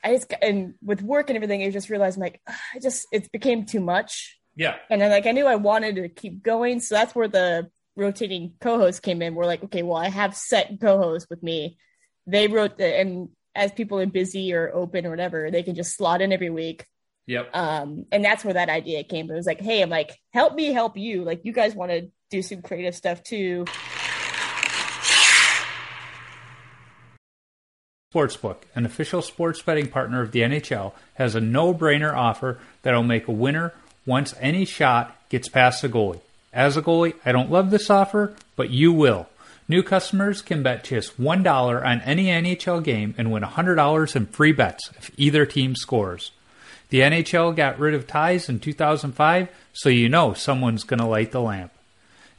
i just and with work and everything i just realized I'm like i just it became too much. Yeah. And then like i knew i wanted to keep going. So that's where the rotating co-hosts came in, we're like, okay, well, I have set co-hosts with me. They wrote the, and as people are busy or open or whatever, they can just slot in every week. Yep. Um, and that's where that idea came. It was like, hey, I'm like, help me help you. Like, you guys want to do some creative stuff too. Sportsbook, an official sports betting partner of the NHL, has a no brainer offer that'll make a winner once any shot gets past the goalie. As a goalie, I don't love this offer, but you will. New customers can bet just $1 on any NHL game and win $100 in free bets if either team scores. The NHL got rid of ties in 2005, so you know someone's going to light the lamp.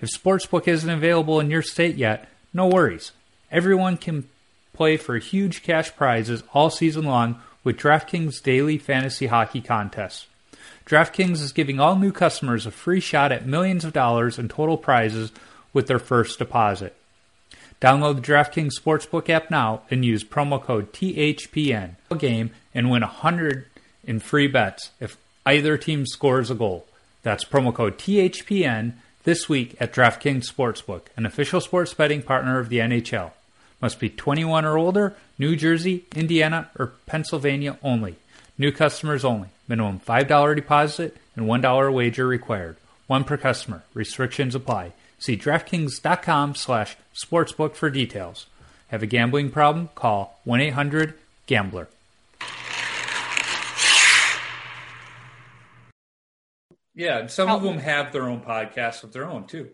If Sportsbook isn't available in your state yet, no worries. Everyone can play for huge cash prizes all season long with DraftKings daily fantasy hockey contests. DraftKings is giving all new customers a free shot at millions of dollars in total prizes with their first deposit. Download the DraftKings Sportsbook app now and use promo code THPN game and win 100 in free bets if either team scores a goal. That's promo code THPN this week at DraftKings Sportsbook, an official sports betting partner of the NHL. Must be 21 or older, New Jersey, Indiana, or Pennsylvania only. New customers only. Minimum $5 deposit and $1 wager required. One per customer. Restrictions apply. See DraftKings.com slash sportsbook for details. Have a gambling problem? Call 1-800-GAMBLER. Yeah, some of them have their own podcasts of their own too.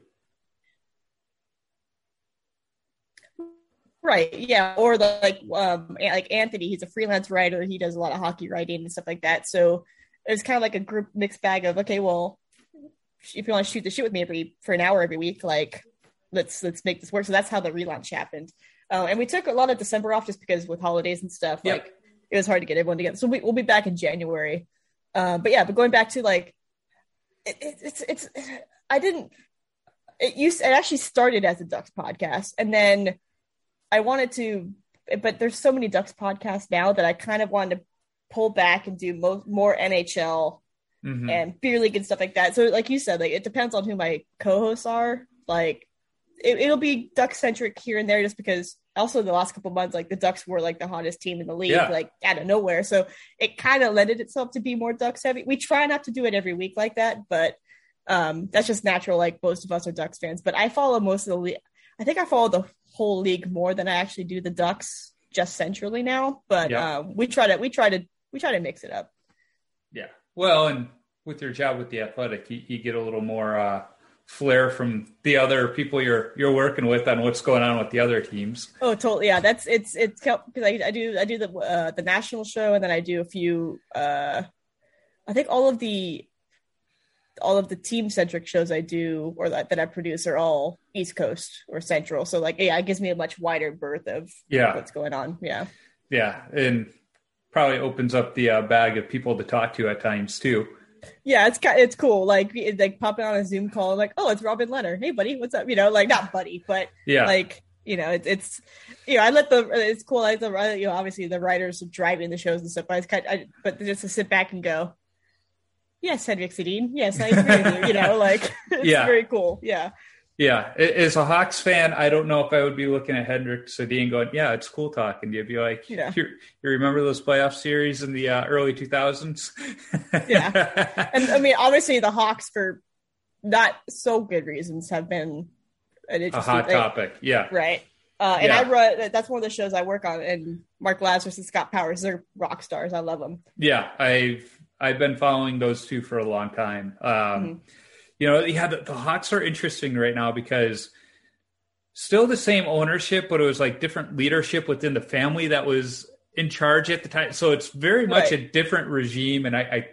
Right. Yeah. Or the, like um like Anthony, he's a freelance writer. He does a lot of hockey writing and stuff like that. So it's kind of like a group mixed bag of okay, well, if you want to shoot the shit with me every for an hour every week, like let's let's make this work. So that's how the relaunch happened. Uh, and we took a lot of December off just because with holidays and stuff, Yep. like it was hard to get everyone together. So we, we'll be back in January. Uh, but yeah, but going back to like, it, it, it's it's I didn't. It used it actually started as a Ducks podcast, and then I wanted to, but there's so many Ducks podcasts now that I kind of wanted to pull back and do mo- more NHL Mhm. and beer league and stuff like that. So, like you said, like it depends on who my co-hosts are. Like it, it'll be duck centric here and there, just because. Also, the last couple months, like the Ducks were like the hottest team in the league, Yeah. like out of nowhere. So it kind of lended itself to be more Ducks heavy. We try not to do it every week like that, but um, that's just natural. Like most of us are Ducks fans, but I follow most of the league. I think I follow the whole league more than I actually do the Ducks just centrally now. But um, we try to we try to we try to mix it up. Yeah. Well, and with your job with the athletic, you, you get a little more uh, flair from the other people you're you're working with on what's going on with the other teams. Oh, totally. Yeah, that's it's it's because I, I do I do the uh, the national show and then I do a few. uh I think all of the all of the team centric shows I do or that, that I produce are all East Coast or Central. So like, yeah, it gives me a much wider berth of Yeah. what's going on. Yeah. Yeah, and probably opens up the uh, bag of people to talk to at times too. Yeah, it's kind it's cool. Like it, like popping on a Zoom call, like, oh, it's Robin Leonard. Hey, buddy, what's up? You know, like not buddy, but Yeah. like you know, it, it's you know, I let the it's cool. Like the you know, obviously the writers are driving the shows and stuff, but I, kind I but just to sit back and go, yes, Henrik Sedin, yes, I agree with you. You know, <laughs> like <laughs> it's Yeah. very cool. Yeah, Yeah, as a Hawks fan, I don't know if I would be looking at Henrik Sedin going, "Yeah, it's cool talking." To You'd be like, Yeah. you, you remember those playoff series in the uh, early 2000s?" <laughs> Yeah. and I mean, obviously the Hawks for not so good reasons have been an a interesting hot like, topic. Yeah, right? Uh, and Yeah. I run. That's one of the shows I work on. And Mark Lazerus and Scott Powers, they're rock stars. I love them. yeah. I've I've been following those two for a long time. Um, Mm-hmm. You know, yeah, the, the Hawks are interesting right now because still the same ownership, but it was like different leadership within the family that was in charge at the time. So it's very much Right. a different regime, and I, I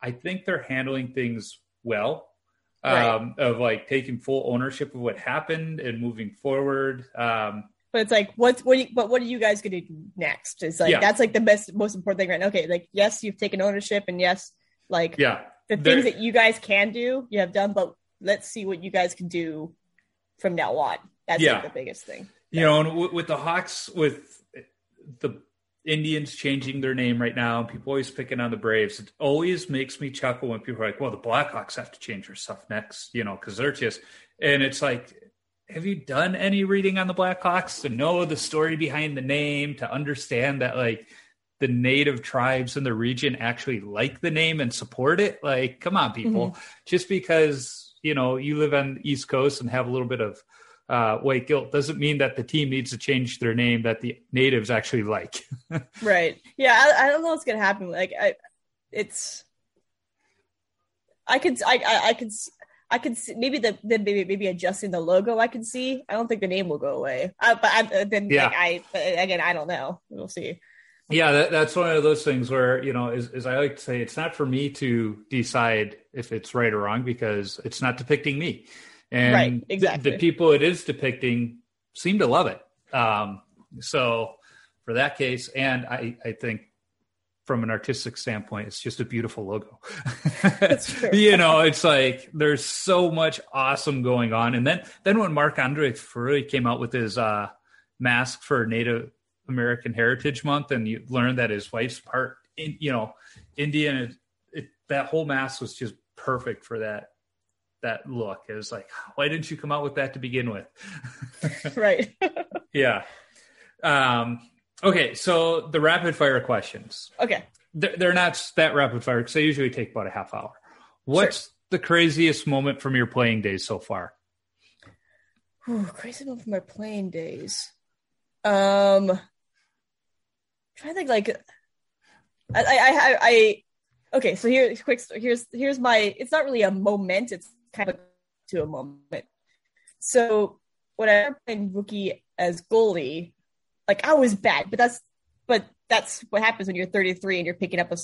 I think they're handling things well. Right. Um, of like taking full ownership of what happened and moving forward. Um, But it's like, what's what? You, but what are you guys going to do next? It's like Yeah. that's like the best, most important thing right now. Okay, like yes, you've taken ownership, and yes, like yeah, the There- things that you guys can do, you have done. But let's see what you guys can do from now on. That's Yeah. like the biggest thing. you know, and with, with the Hawks, with the Indians changing their name right now, people always picking on the Braves. It always makes me chuckle when people are like, "Well, the Blackhawks have to change their stuff next," you know, because they're just, and it's like, have you done any reading on the Blackhawks to know the story behind the name, to understand that like the native tribes in the region actually like the name and support it? Like, come on, people, just because you know you live on the East Coast and have a little bit of uh, white guilt doesn't mean that the team needs to change their name that the natives actually like. <laughs> Right. Yeah. I, I don't know what's gonna happen. Like, I, it's. I could. I. I, I could. I could see maybe the then maybe maybe adjusting the logo. I can see. I don't think the name will go away. Uh, but I, then Yeah. like, I again I don't know. We'll see. yeah, that, that's one of those things where you know, as, as I like to say, it's not for me to decide if it's right or wrong because it's not depicting me, and Right, the- the, people it is depicting seem to love it. Um, so for that case, and I, I think from an artistic standpoint, it's just a beautiful logo. <laughs> You know, it's like there's so much awesome going on. And then then when Marc-Andre Fleury came out with his uh, mask for Native American Heritage Month, and you learned that his wife's part, in, you know, Indian, it, it, that whole mask was just perfect for that that look. It was like, why didn't you come out with that to begin with? <laughs> right. yeah. Um, okay, so the rapid fire questions. okay. They're, they're not that rapid fire because they usually take about a half hour. What's the craziest moment from your playing days so far? Whew, crazy one from my playing days. Um, trying to think like, I, I, I, I okay. So here, quick. Here's here's my. It's not really a moment. It's kind of to a moment. So when I playing rookie as goalie, like I was bad, but that's but that's what happens when you're 33 and you're picking up a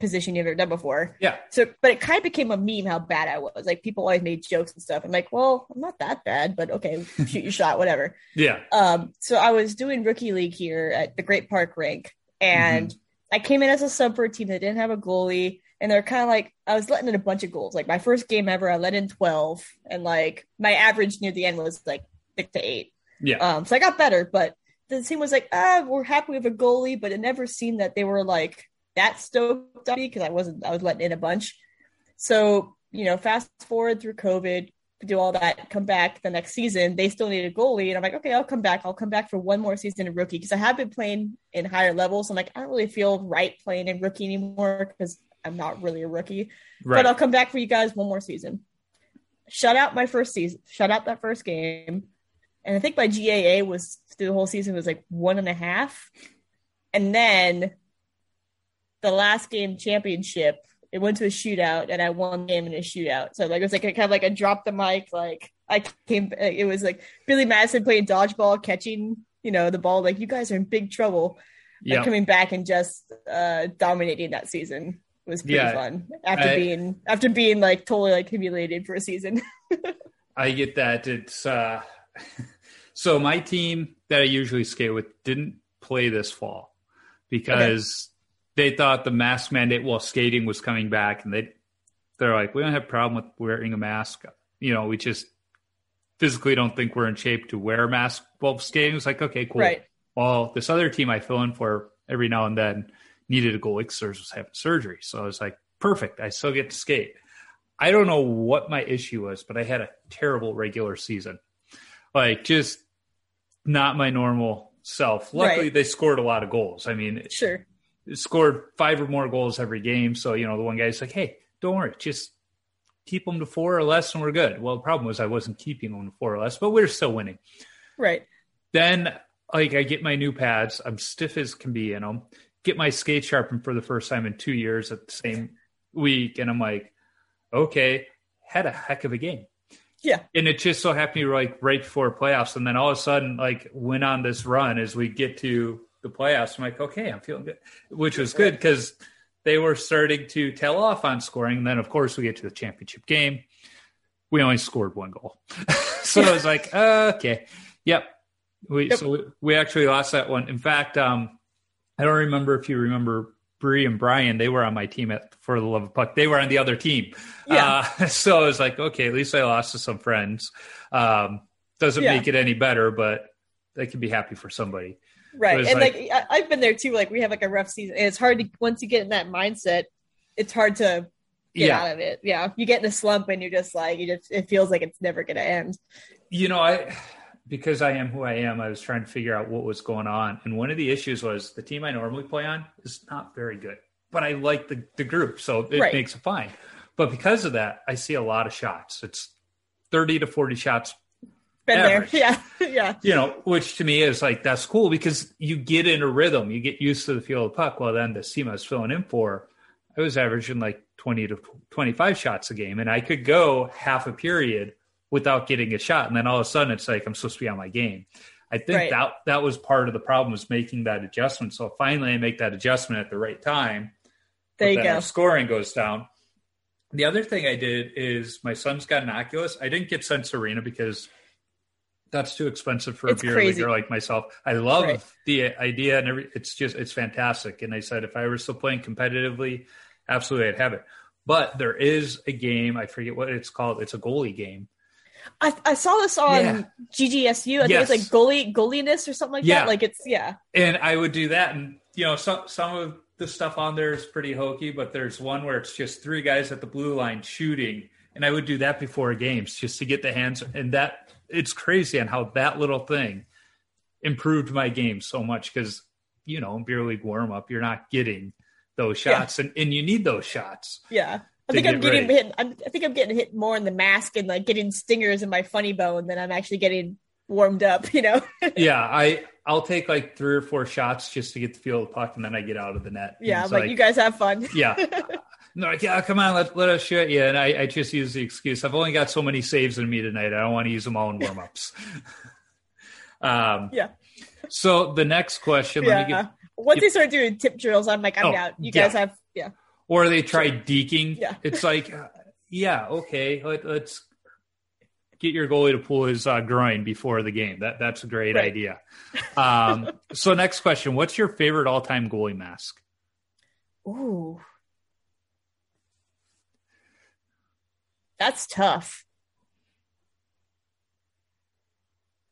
position you've never done before. Yeah. So, but it kind of became a meme how bad I was. Like people always made jokes and stuff. I'm like, well, I'm not that bad, but okay, shoot your shot, whatever. <laughs> Yeah. Um, so I was doing rookie league here at the Great Park Rink, and mm-hmm. I came in as a sub for a team that didn't have a goalie, and they're kind of like I was letting in a bunch of goals. Like my first game ever, I let in 12, and like my average near the end was like six to eight. Yeah. Um, so I got better, but the team was like, ah, we're happy with a goalie, but it never seemed that they were like that stoked on me because I wasn't, I was letting in a bunch. So, you know, fast forward through COVID, do all that, come back the next season, they still need a goalie. And I'm like, okay, I'll come back. I'll come back for one more season of rookie because I have been playing in higher levels. I'm like, I don't really feel right playing in rookie anymore because I'm not really a rookie. Right. But I'll come back for you guys one more season. Shut out my first season, shut out that first game. And I think my GAA was through the whole season was like one and a half. And then the last game championship, it went to a shootout and I won the game in a shootout. So like it was like a, kind of like a drop the mic, like I came. It was like Billy Madison playing dodgeball, catching you know the ball. Like you guys are in big trouble. Yeah, like, coming back and just uh, dominating that season was pretty yeah, fun after I, being after being like totally like humiliated for a season. <laughs> I get that. It's uh <laughs> so my team that I usually skate with didn't play this fall because they thought the mask mandate while skating was coming back, and they they're like, we don't have a problem with wearing a mask. You know, we just physically don't think we're in shape to wear a mask while skating. It's like, okay, cool. Right. Well, this other team I fill in for every now and then needed a goalie because was having surgery. So I was like, perfect. I still get to skate. I don't know what my issue was, but I had a terrible regular season. Like, just not my normal self. Luckily, right. they scored a lot of goals. I mean, sure scored five or more goals every game. So, you know, the one guy's like, hey, don't worry, just keep them to four or less and we're good. Well, the problem was I wasn't keeping them to four or less, but we are still winning. Right. Then, like, I get my new pads. I'm stiff as can be in them. Get my skate sharpened for the first time in two years at the same week. And I'm like, okay, had a heck of a game. Yeah. And it just so happened to be like right before playoffs. And then all of a sudden, like, went on this run as we get to the playoffs. I'm like, okay, I'm feeling good, which was good because they were starting to tail off on scoring. And then, of course, we get to the championship game. We only scored one goal. <laughs> so I was like, uh, okay, yep. We, yep. So we, we, actually lost that one. In fact, um, I don't remember if you remember Bree and Brian, they were on my team at For the Love of Puck. They were on the other team. Yeah. Uh, <laughs> so I was like, okay, at least I lost to some friends. Um, doesn't yeah. make it any better, but they can be happy for somebody right and like, like, i've been there too like we have like a rough season and it's hard to once you get in that mindset it's hard to get yeah. out of it yeah you get in a slump and you're just like you just it feels like it's never gonna end you know i because i am who i am i was trying to figure out what was going on and one of the issues was the team i normally play on is not very good but i like the, the group so it right. makes it fine but because of that i see a lot of shots it's 30 to 40 shots been average. there. <laughs> Yeah. <laughs> yeah. You know, which to me is like, that's cool because you get in a rhythm, you get used to the feel of the puck. Well, then the team I was filling in for, I was averaging like 20 to 25 shots a game. And I could go half a period without getting a shot. And then all of a sudden it's like, I'm supposed to be on my game. I think right. that that was part of the problem was making that adjustment. So finally I make that adjustment at the right time. There you go. scoring goes down. The other thing I did is my son's got an Oculus. I didn't get Sense Arena because that's too expensive for it's a beer crazy. leaguer like myself. I love right. the idea and every, it's just it's fantastic. And I said if I were still playing competitively, absolutely I'd have it. But there is a game I forget what it's called. It's a goalie game. I, I saw this on yeah. GGSU. I yes. think it's like goalie goaliness or something like yeah. that. Like it's yeah. And I would do that, and you know some some of the stuff on there is pretty hokey, but there's one where it's just three guys at the blue line shooting, and I would do that before games just to get the hands and that it's crazy on how that little thing improved my game so much because you know beer league warm up you're not getting those shots yeah. and, and you need those shots yeah I think I'm getting hit. I'm, I think I'm getting hit more in the mask and like getting stingers in my funny bone than I'm actually getting warmed up. You know. <laughs> yeah, I I'll take like three or four shots just to get the feel of the puck, and then I get out of the net. Yeah, like, like, you guys have fun. <laughs> yeah, no, like, yeah, come on, let, let us shoot you. And I, I just use the excuse. I've only got so many saves in me tonight. I don't want to use them all in warm ups. <laughs> Um, Yeah. So the next question, let me Yeah. get, Once they start doing tip drills, I'm like, I'm Oh, out. You yeah. guys have. Or they try deking. Yeah. It's like, uh, yeah, okay, let, us get your goalie to pull his uh, groin before the game. That that's a great Right. idea. Um, so next question, what's your favorite all time goalie mask? Ooh. That's tough.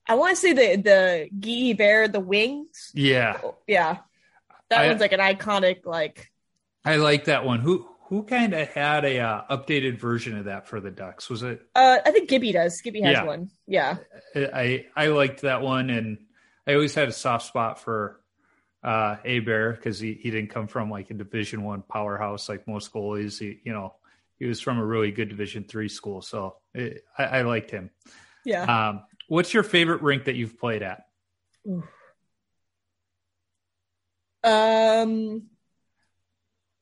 I want to say the the Guy Hebert, the wings. Yeah, Yeah. That I- one's like an iconic, like, I like that one. Who who kind of had a uh, updated version of that for the Ducks? Was it? uh, I think Gibby does. Gibby has Yeah. one. Yeah. I I liked that one, and I always had a soft spot for uh, Hebert because he, he didn't come from like a Division One powerhouse like most goalies. He you know he was from a really good Division Three school, so it, I, I liked him. Yeah. Um, what's your favorite rink that you've played at? Um,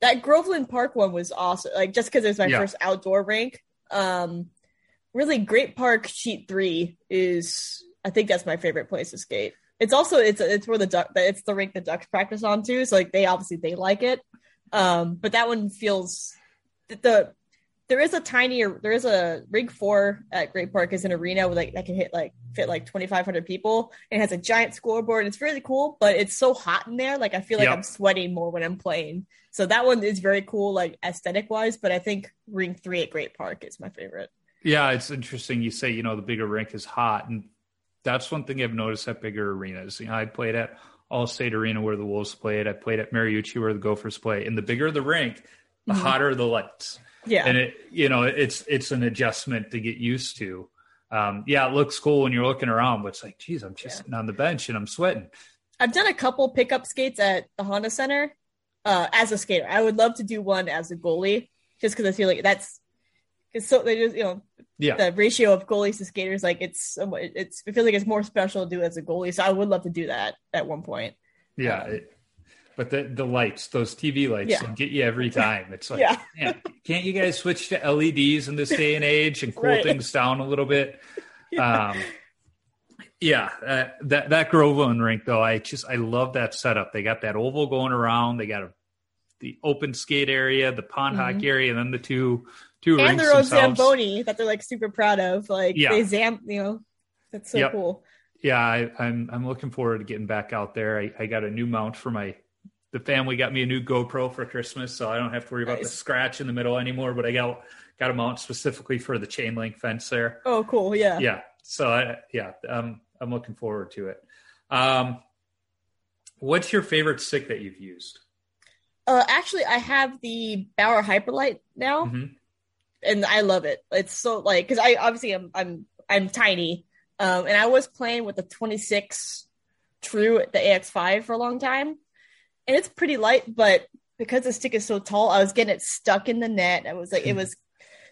that Groveland Park one was awesome. Like just because it was my Yeah. first outdoor rink. Um, really Great Park Sheet Three is. I think that's my favorite place to skate. It's also it's it's where the duck it's the rink the ducks practice on too. So like they obviously they like it. Um, but that one feels the, the there is a tinier there is a rig four at Great Park is an arena with like that can hit like fit like twenty five hundred people. It has a giant scoreboard. It's really cool, but it's so hot in there. Like I feel like Yep. I'm sweating more when I'm playing. So that one is very cool, like aesthetic wise. But I think ring three at Great Park is my favorite. Yeah, it's interesting. You say you know the bigger rink is hot, and that's one thing I've noticed at bigger arenas. You know, I played at Allstate Arena where the Wolves played. I played at Mariucci where the Gophers play. And the bigger the rink, the hotter the lights. Yeah, And it, you know, it's it's an adjustment to get used to. Um, yeah, it looks cool when you're looking around, but it's like, geez, I'm just sitting on the bench and I'm sweating. I've done a couple pickup skates at the Honda Center uh, as a skater. I would love to do one as a goalie, just because I feel like that's because so they just you know Yeah, the ratio of goalies to skaters like it's it's I feel like it's more special to do as a goalie. So I would love to do that at one point. yeah. It, but the the lights, those TV lights, Yeah. get you every <laughs> time. It's like, Yeah. man, can't you guys switch to LEDs in this day and age and cool <laughs> Right. things down a little bit? <laughs> Um, yeah, uh, that that Groveland rink though, I just I love that setup. They got that oval going around. They got a, the open skate area, the pond hockey area, and then the two two Mm-hmm. and their own themselves. Zamboni that they're like super proud of. Like Yeah. they zam, you know, that's so Yep. cool. yeah, I, I'm I'm looking forward to getting back out there. I, I got a new mount for my the family got me a new GoPro for Christmas, so I don't have to worry about the scratch in the middle anymore. But I got got a mount specifically for the chain link fence there. Oh, cool. Yeah. Yeah, so I, yeah, um, I'm looking forward to it. Um, what's your favorite stick that you've used? Uh, actually, I have the Bauer Hyperlite now, Mhm. and I love it. It's so like because I obviously I'm I'm I'm tiny, um, and I was playing with the 26 True the AX5 for a long time, and it's pretty light, but because the stick is so tall, I was getting it stuck in the net. I was like, it <laughs> was,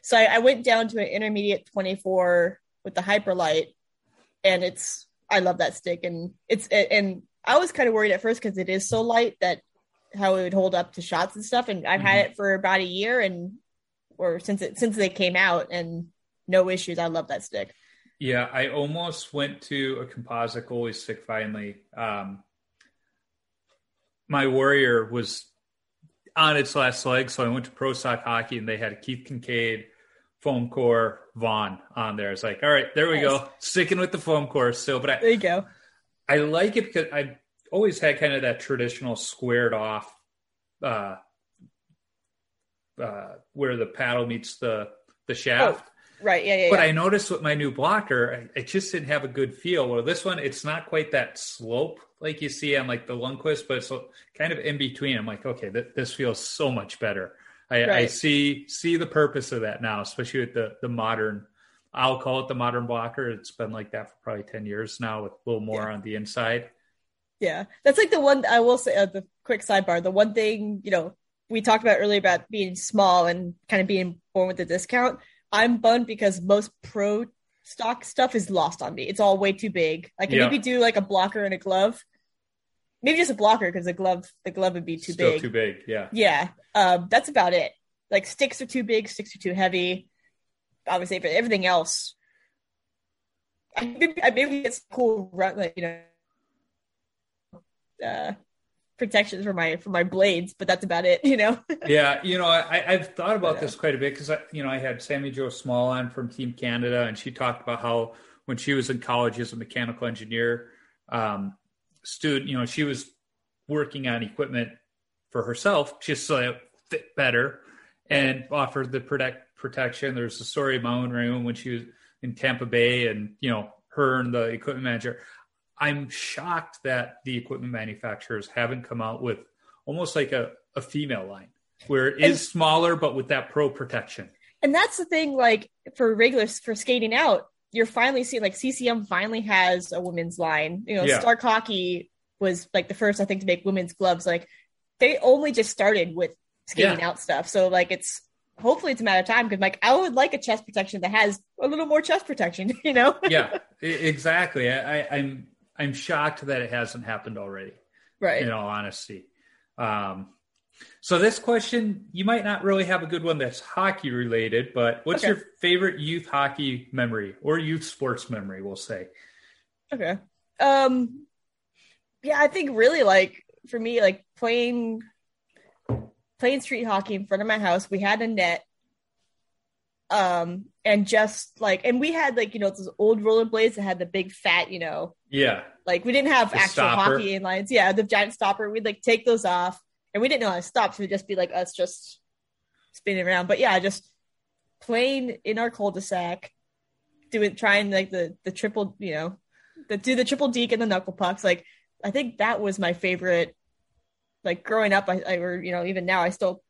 so I, I went down to an intermediate 24 with the Hyperlite, and it's I love that stick, and it's and I was kind of worried at first because it is so light that how it would hold up to shots and stuff. And I've had it for about a year and or since it since they came out and no issues. I love that stick. Yeah, I almost went to a composite goalie stick finally. Um, my Warrior was on its last leg, so I went to Pro Stock Hockey and they had Keith Kinkaid foam core Vaughn on there. It's like, all right, there we go, sticking with the foam core still. But There I, you go. I like it because I always had kind of that traditional squared off, uh, uh, where the paddle meets the the shaft. Right. Yeah. Yeah. But yeah. I noticed with my new blocker, I, I just didn't have a good feel. Well, this one, it's not quite that slope like you see on like the Lundqvist, but it's kind of in between. I'm like, okay, th- this feels so much better. I, I see see the purpose of that now, especially with the the modern. I'll call it the modern blocker. It's been like that for probably ten years now, with a little more on the inside. Yeah, that's like the one I will say. Uh, the quick sidebar: the one thing you know we talked about earlier about being small and kind of being born with a discount. I'm bummed because most pro stock stuff is lost on me. It's all way too big. I can Yeah. maybe do like a blocker and a glove, maybe just a blocker because the glove the glove would be too Still big. too big. Yeah. Yeah, um, that's about it. Like sticks are too big, sticks are too heavy. Obviously, for everything else, I maybe, I maybe get some cool run, like you know, uh, protections for my for my blades, but that's about it. <laughs> You know. yeah, you know, I, I've thought about this quite a bit because I, you know, I had Sami Jo Small on from Team Canada, and she talked about how when she was in college as a mechanical engineer, um, student, you know, she was working on equipment for herself just so it fit better and offered the protect protection. There's a story of my own room when she was in Tampa Bay, and you know, her and the equipment manager. I'm shocked that the equipment manufacturers haven't come out with almost like a, a female line where it is And- smaller but with that pro protection. and that's the thing like for regulars for skating out you're finally seeing like ccm finally has a women's line you know Yeah. stark hockey was like the first i think to make women's gloves like they only just started with skating Yeah. out stuff so like it's hopefully it's a matter of time because like i would like a chest protection that has a little more chest protection <laughs> you know Yeah, exactly. I, I, I'm I'm shocked that it hasn't happened already. right in all honesty. Um, so this question, you might not really have a good one that's hockey related, but what's Okay. your favorite youth hockey memory or youth sports memory? We'll say. Okay. Um yeah, I think really like for me, like playing playing street hockey in front of my house, we had a net. Um and just like and we had like, you know, those old rollerblades that had the big fat, you know, Yeah, like we didn't have The actual stopper. hockey inlines. Yeah, the giant stopper. We'd like take those off and we didn't know how to stop, so it'd just be like us just spinning around. But yeah, just playing in our cul-de-sac, doing trying like the the triple, you know, the do the triple deke and the knuckle pucks. Like I think that was my favorite. Like growing up, I, I or you know even now I still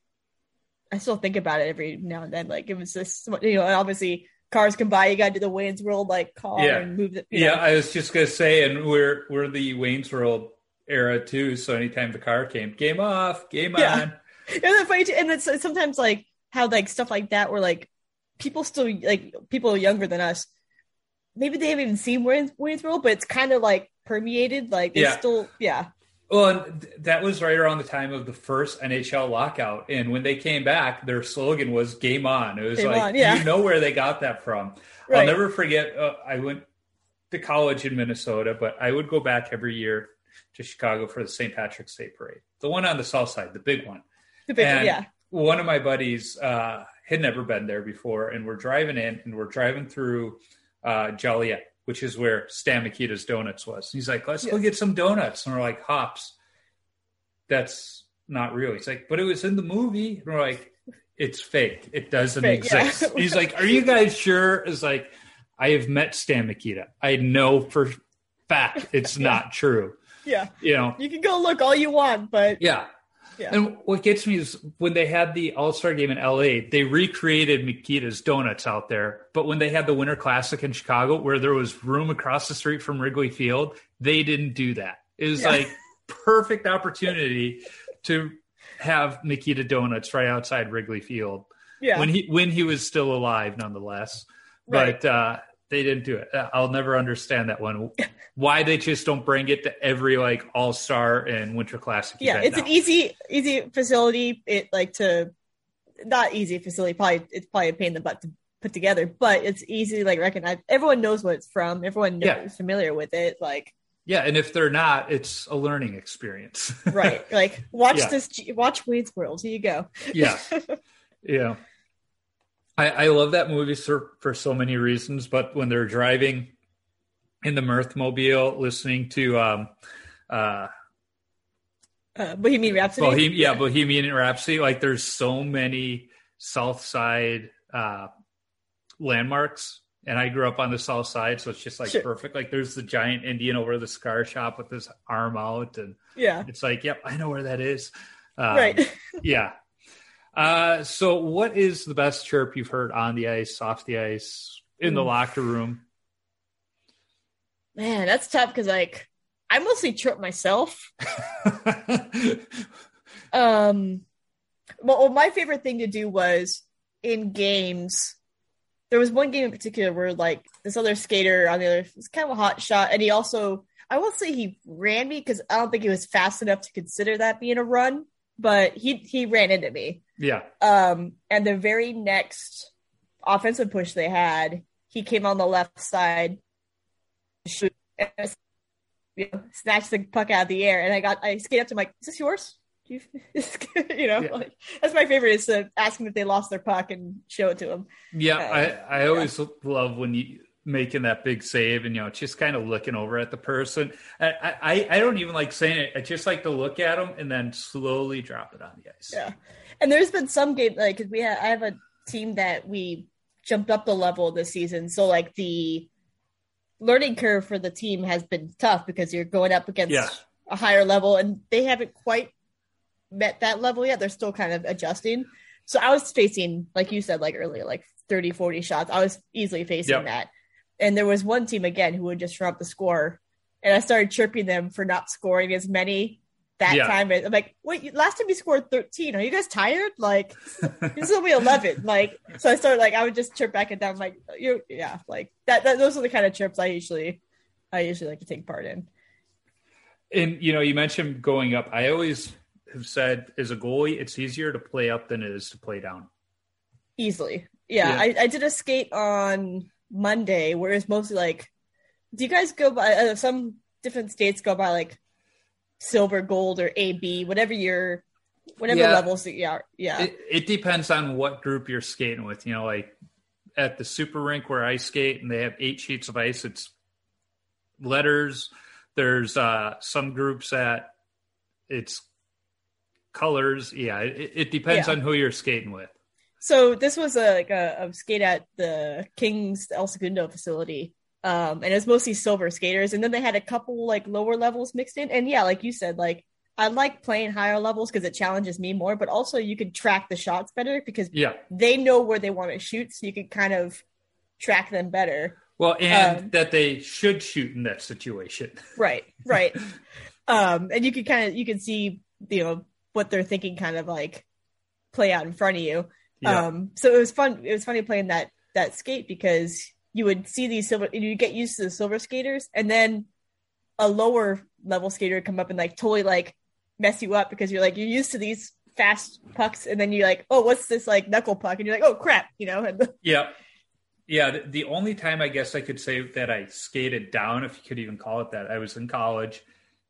I still think about it every now and then. Like it was this, you know, obviously cars come by, you got to do the Wayne's World like car Yeah. and move the you yeah. I was just gonna say, and we're we're the Wayne's World era too. So anytime the car came, game off, game Yeah. on. <laughs> and then funny too, and it's it's sometimes like how like stuff like that where like people still like people younger than us maybe they haven't even seen Wayne's, Wayne's World but it's kind of like permeated like they Yeah. still yeah Well, that was right around the time of the first NHL lockout, and when they came back, their slogan was "Game On." It was Game like on, yeah. you know where they got that from. I'll never forget. Uh, I went to college in Minnesota, but I would go back every year to Chicago for the St. Patrick's Day parade, the one on the south side, the big one. the big, And yeah one of my buddies uh, had never been there before, and we're driving in, and we're driving through uh, Joliet, which is where Stan Mikita's Donuts was. He's like, "Let's go get some donuts," and we're like, "Hops." That's not real. He's like, "But it was in the movie." And we're like, "It's fake. It doesn't Fake, yeah. exist." <laughs> He's like, "Are you guys sure?" It's like, "I have met Stan Mikita. I know for fact it's <laughs> not true." yeah You know, you can go look all you want but yeah. Yeah. And what gets me is when they had the All Star game in LA, they recreated Mikita's Donuts out there. But when they had the Winter Classic in Chicago, where there was room across the street from Wrigley Field, they didn't do that. It was Yeah. like perfect opportunity to have Mikita Donuts right outside Wrigley Field yeah when he when he was still alive, nonetheless. Right. But uh, they didn't do it. Uh, I'll never understand that one. Why they just don't bring it to every like All Star and Winter Classic? yeah it's an easy easy facility it like to not easy facility probably it's probably a pain in the butt to put together but it's easy like recognize everyone knows what it's from everyone knows, Yeah. is familiar with it like Yeah, and if they're not, it's a learning experience. right like watch <laughs> Yeah. this watch Wayne's World here you go yeah, yeah. I, I love that movie for, for so many reasons, but when they're driving in the Mirthmobile, listening to um, uh, uh, Bohemian Rhapsody Bohem- yeah, Bohemian Rhapsody, like there's so many South Side uh, landmarks. And I grew up on the South Side, so it's just like Sure. perfect. Like there's the giant Indian over the scar shop with his arm out, and yeah it's like, yep, I know where that is. Um, right <laughs> Yeah. Uh, so, what is the best chirp you've heard on the ice, off the ice, in the Oof. locker room? man that's tough because like I mostly chirp myself <laughs> um well, well, my favorite thing to do was in games there was one game in particular where like this other skater on the other was kind of a hot shot and he also i won't say he ran me because i don't think he was fast enough to consider that being a run but he he ran into me yeah. um and the very next offensive push they had he came on the left side shoot and you know, snatch the puck out of the air, and I got I skated up to him like, "Is this yours?" You, <laughs> <laughs> you know, Yeah. like that's my favorite is to ask them if they lost their puck and show it to them. Yeah, Uh, I, I always love when you making that big save and you know just kind of looking over at the person. I, I I don't even like saying it. I just like to look at them and then slowly drop it on the ice. Yeah, and there's been some game like we have I have a team that we jumped up the level this season, so like the learning curve for the team has been tough because you're going up against Yeah. a higher level, and they haven't quite met that level yet. They're still kind of adjusting. So I was facing, like you said, like earlier, like 30, 40 shots. I was easily facing Yep. that. And there was one team again who would just drop the score. And I started chirping them for not scoring as many that Yeah. time. I'm like, wait, last time you scored 13. Are you guys tired? Like, <laughs> this will be 11. Like, so I started, like, I would just chirp back and down, like, you, yeah, like that, that. Those are the kind of chirps I usually, I usually like to take part in. And you know, you mentioned going up. I always have said, as a goalie, it's easier to play up than it is to play down. easily. Yeah, Yeah. I, I did a skate on Monday where it's mostly like, do you guys go by uh, some different states go by like silver, gold, or AB, whatever your whatever Yeah. levels that you are. Yeah, It, it depends on what group you're skating with. You know, like at the super rink where I skate and they have eight sheets of ice, it's letters. There's uh, some groups that it's colors. Yeah, it, it depends Yeah. on who you're skating with. So this was a like a, a skate at the Kings El Segundo facility. Um, and it was mostly silver skaters, and then they had a couple like lower levels mixed in. And yeah, like you said, like I like playing higher levels because it challenges me more, but also you can track the shots better because Yeah. they know where they want to shoot, so you can kind of track them better. Well, and Um, that they should shoot in that situation. <laughs> Right, right. um, and you can kind of you can see you know what they're thinking, kind of like play out in front of you. Yeah. Um, so it was fun. It was funny playing that that skate because you would see these silver. You get used to the silver skaters, and then a lower level skater would come up and like totally like mess you up because you're like you're used to these fast pucks, and then you're like, oh, what's this like knuckle puck? And you're like, oh crap, you know. And <laughs> Yeah. Yeah. The, the only time I guess I could say that I skated down, if you could even call it that, I was in college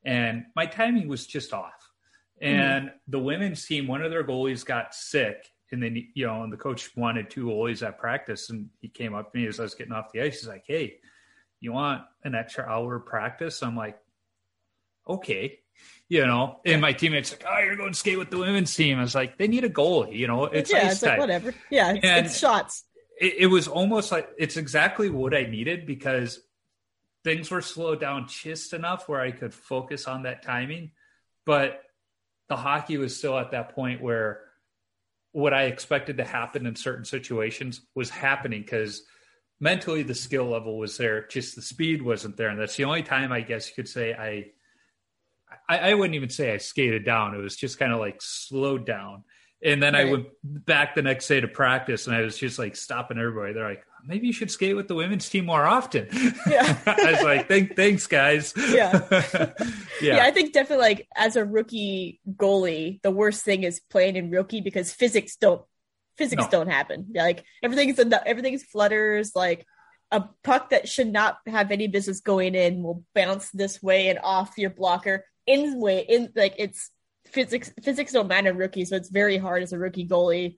and my timing was just off. And the women's team, one of their goalies got sick. And then, you know, and the coach wanted two goalies at practice. And he came up to me as I was getting off the ice. He's like, Hey, you want an extra hour of practice? I'm like, okay. You know, and my teammates like, oh, you're going to skate with the women's team. I was like, they need a goalie. You know, it's yeah, ice it's like whatever. Yeah, it's, it's shots. it, it was almost like it's exactly what I needed because things were slowed down just enough where I could focus on that timing. But the hockey was still at that point where what I expected to happen in certain situations was happening because mentally the skill level was there, just the speed wasn't there. And that's the only time I guess you could say I I, I wouldn't even say I skated down. It was just kind of like slowed down. And then I went back the next day to practice and I was just like stopping everybody. They're like, maybe you should skate with the women's team more often. Yeah. <laughs> <laughs> I was like, Thank, thanks guys. <laughs> Yeah. yeah. Yeah. I think definitely like as a rookie goalie, the worst thing is playing in rookie because physics don't physics No. don't happen. Like everything's everything's flutters. Like a puck that should not have any business going in will bounce this way and off your blocker in way in like it's physics physics don't matter in rookie, so it's very hard as a rookie goalie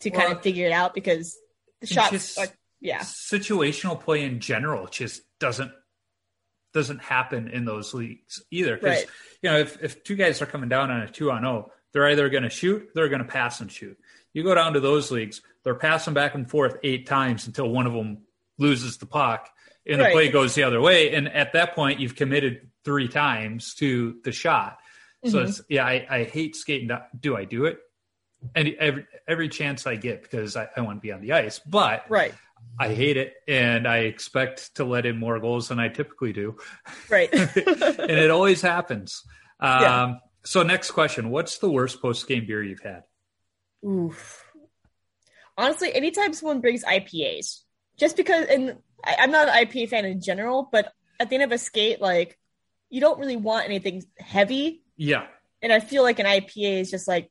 to kind of figure it out because the shots just- are yeah. situational play in general just doesn't doesn't happen in those leagues either. Because Right. you know, if, if two guys are coming down on a two on oh, they're either going to shoot, they're going to pass and shoot. You go down to those leagues, they're passing back and forth eight times until one of them loses the puck and the play goes the other way. And at that point, you've committed three times to the shot. So Mhm. it's yeah, I, I hate skating. Do I do it? And every every chance I get because I, I want to be on the ice, but Right. I hate it, and I expect to let in more goals than I typically do, Right. <laughs> and it always happens. Um, Yeah. So, next question: What's the worst post game beer you've had? Oof. Honestly, anytime someone brings IPAs, just because, and I, I'm not an IPA fan in general, but at the end of a skate, like you don't really want anything heavy, Yeah, and I feel like an IPA is just like,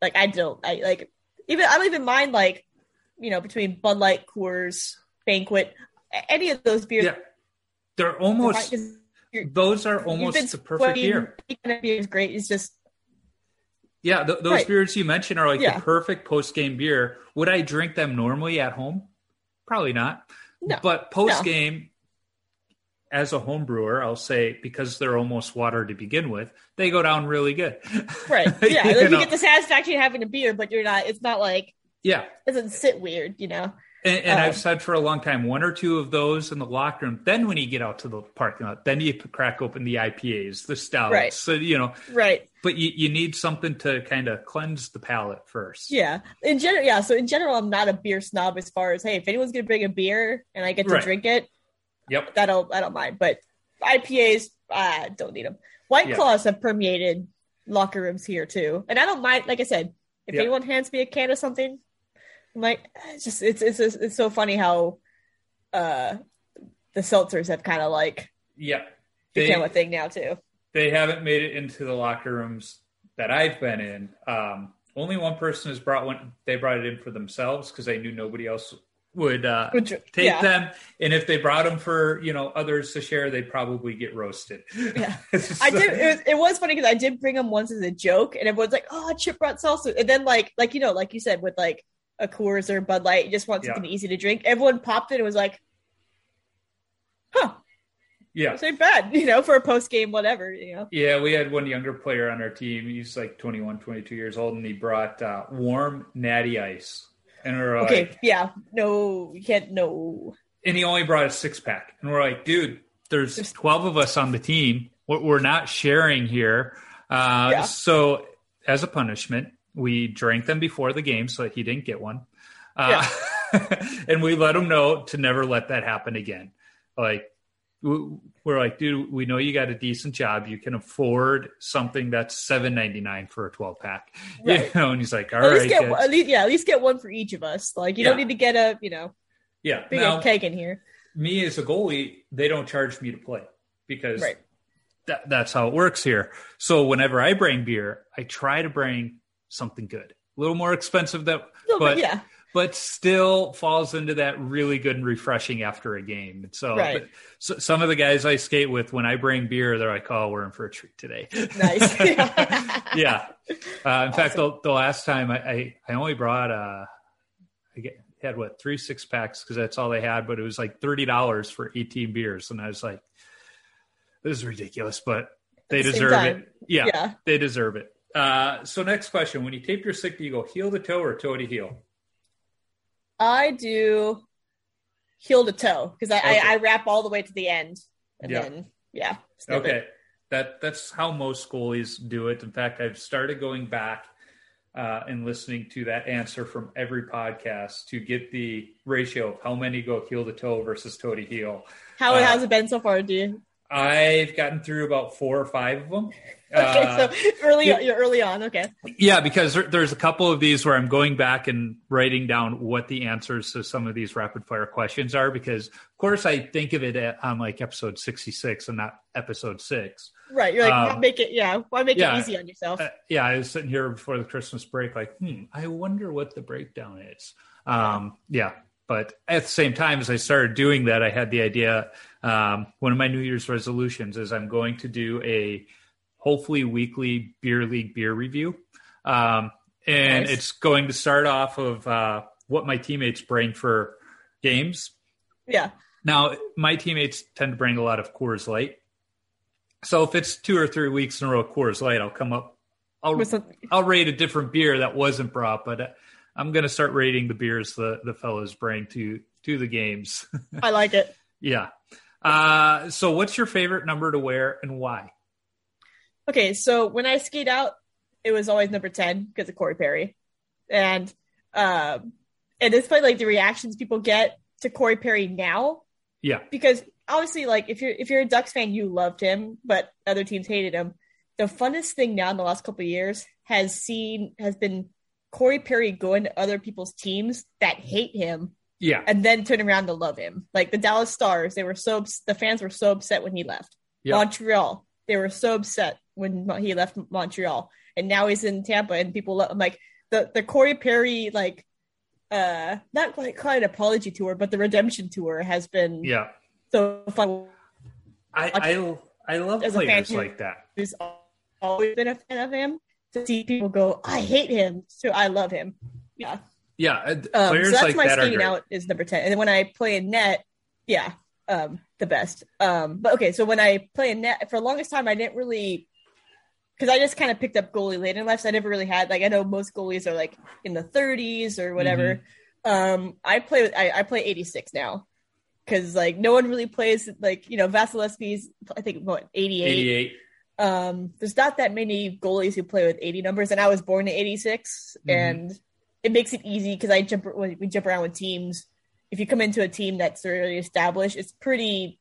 like I don't, I like even I don't even mind like, you know, between Bud Light, Coors, Banquet, any of those beers. yeah, They're almost, Those are almost the perfect beer. Beer is great. It's just Yeah, th- those Right. beers you mentioned are like Yeah. the perfect post game beer. Would I drink them normally at home? Probably not. No. But post game, as a home brewer, I'll say because they're almost water to begin with, they go down really good. right. <laughs> Yeah, You like you get the satisfaction of having a beer, but you're not. It's not like yeah. it doesn't sit weird. You know. And, and Um, I've said for a long time, one or two of those in the locker room. Then when you get out to the parking lot, then you crack open the IPAs, the stouts. Right. So you know, Right. but you, you need something to kind of cleanse the palate first. Yeah. In general, yeah. So in general, I'm not a beer snob as far as hey, if anyone's gonna bring a beer and I get to Right. drink it, Yep. that don't I don't mind. But IPAs, I don't need them. White Yeah. claws have permeated locker rooms here too, and I don't mind. Like I said, if Yeah. anyone hands me a can of something, like, it's just it's it's it's so funny how uh the seltzers have kind of like Yeah. They, become a thing now too. they haven't made it into the locker rooms that I've been in. Um, only one person has brought one. They brought it in for themselves because they knew nobody else would uh, take yeah. them. And if they brought them for you know others to share, they'd probably get roasted. Yeah. <laughs> I did. It was, it was funny because I did bring them once as a joke, and everyone's like, "Oh, Chip brought salsa," and then like, like you know, like you said, with like a Coors or Bud Light, you just want Yeah. something easy to drink. Everyone popped it and was like, "Huh, Yeah. this ain't bad," <laughs> you know, for a post game, whatever, you know. Yeah, we had one younger player on our team. He's like 21, 22 years old, and he brought uh, warm natty ice. And we're like, Okay, yeah, no, you can't, no, and he only brought a six pack. And we're like, dude, there's Just- 12 of us on the team. We're, we're not sharing here. Uh, Yeah. So, as a punishment, we drank them before the game so that he didn't get one. Uh, <laughs> and we let him know to never let that happen again. Like, we- we're like, dude, we know you got a decent job. You can afford something that's seven ninety nine for a twelve pack. <laughs> Right. You know, and he's like, all at right, least get at least yeah, at least get one for each of us. Like you don't need to get a you know yeah. big Now, keg in here, me as a goalie, they don't charge me to play because right? that, that's how it works here. So whenever I bring beer, I try to bring something good, a little more expensive that, but bit, yeah, but still falls into that really good and refreshing after a game. And so, Right. so, some of the guys I skate with, when I bring beer, they're like, "Oh, we're in for a treat today." nice. <laughs> yeah. Uh, in fact, the, the last time I, I, I only brought, uh, I get, had what, three six packs because that's all they had, but it was like $30 for 18 beers. And I was like, this is ridiculous, but they the deserve it. Yeah, yeah. they deserve it. Uh, so next question, when you tape your sick, do you go heel to toe or toe to heel? I do heel to toe because I, Okay. I I wrap all the way to the end and Yeah. then yeah. snip it. Okay, that that's how most goalies do it. In fact, I've started going back uh, and listening to that answer from every podcast to get the ratio of how many go heel to toe versus toe to heel. How Uh, has it been so far? Do you? I've gotten through about four or five of them. Okay, Uh, so early yeah. you're early on. Okay, Yeah, because there, there's a couple of these where I'm going back and writing down what the answers to some of these rapid fire questions are. Because of course I think of it at, on like episode 66 and not episode six. right. You're like, Um, why make it? Yeah, why make yeah. it easy on yourself? Uh, yeah, I was sitting here before the Christmas break, like, hmm, I wonder what the breakdown is. Um, yeah, but at the same time, as I started doing that, I had the idea. Um, one of my New Year's resolutions is I'm going to do a hopefully weekly beer league beer review, um, and Nice. it's going to start off of uh, what my teammates bring for games. yeah, Now, my teammates tend to bring a lot of Coors Light. So if it's two or three weeks in a row Coors Light, I'll come up. I'll I'll rate a different beer that wasn't brought, but uh, I'm going to start rating the beers the the fellows bring to to the games. <laughs> I like it. yeah. Uh, so what's your favorite number to wear and why? Okay, so when I skate out, it was always number ten because of Corey Perry, and um, and despite like the reactions people get to Corey Perry now, Yeah. because obviously like if you're if you're a Ducks fan, you loved him, but other teams hated him. The funnest thing now in the last couple of years has seen has been Corey Perry going to other people's teams that hate him Yeah. and then turn around to love him. Like the Dallas Stars, they were so the fans were so upset when he left. Yep. Montreal, they were so upset when he left Montreal, and now he's in Tampa, and people love, like the the Corey Perry like uh not quite quite an apology tour, but the redemption tour has been Yeah. so fun. I I, I love As players like that. who's always been a fan of him to see people go, I hate him, so I love him. Yeah. Yeah, Um, so that's like my that out is number 10. And then when I play in net, yeah, um, the best. Um, but okay, so when I play a net, for the longest time, I didn't really, because I just kind of picked up goalie late in life. So I never really had, like, I know most goalies are like in the 30s or whatever. Mm-hmm. Um, I play with, I, I play 86 now. Because like no one really plays like you know Vasilevskiy's I think what 88 88. um there's not that many goalies who play with 80 numbers and i was born in 86 Mhm. and it makes it easy because i jump we jump around with teams if you come into a team that's already established it's pretty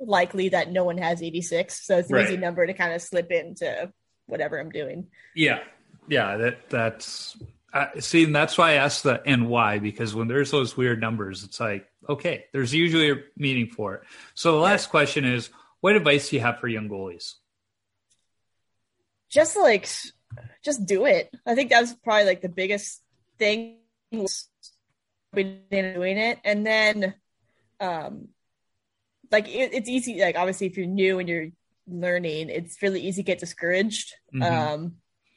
likely that no one has 86 so it's an Right. easy number to kind of slip into whatever i'm doing Yeah, yeah. That that's uh, see, and that's why I asked the and why because when there's those weird numbers, it's like okay, there's usually a meaning for it. So the last question is, what advice do you have for young goalies? just like just do it i think that was probably like the biggest thing was doing it and then um like it, it's easy like obviously if you're new and you're learning it's really easy to get discouraged Mhm. um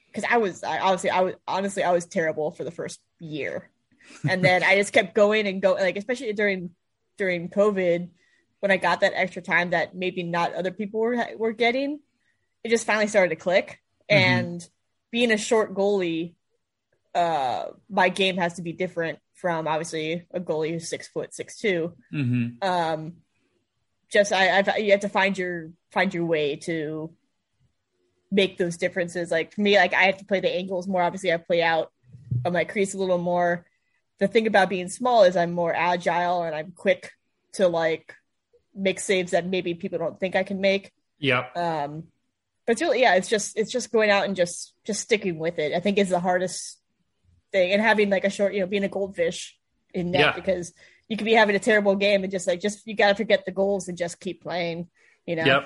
because i was i obviously i was honestly i was terrible for the first year <laughs> and then i just kept going and going. like especially during during covid when i got that extra time that maybe not other people were were getting it just finally started to click Mhm. and being a short goalie uh my game has to be different from obviously a goalie who's six foot six two Mm-hmm. um just I, I've you have to find your find your way to make those differences. Like for me, like I have to play the angles more. Obviously, I play out on my crease a little more. The thing about being small is I'm more agile and I'm quick to like make saves that maybe people don't think I can make. Yep. Um, but it's really, yeah, it's just it's just going out and just just sticking with it. I think is the hardest thing, and having like a short, you know, being a goldfish in net Yeah. because you could be having a terrible game and just like just you got to forget the goals and just keep playing. You know. Yep.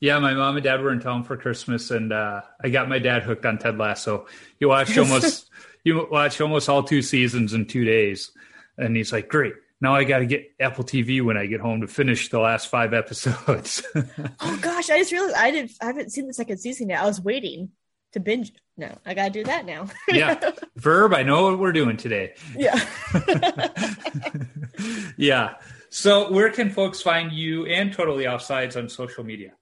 Yeah, my mom and dad were in town for Christmas, and uh, I got my dad hooked on Ted Lasso. He watched <laughs> almost you watched almost all two seasons in two days, and he's like, "Great, now I got to get Apple TV when I get home to finish the last five episodes." <laughs> Oh gosh, I just realized I didn't. I haven't seen the second season yet. I was waiting to binge. No, I gotta do that now. <laughs> yeah, Verb, I know what we're doing today. yeah. <laughs> yeah. So, where can folks find you and Totally Offsides on social media?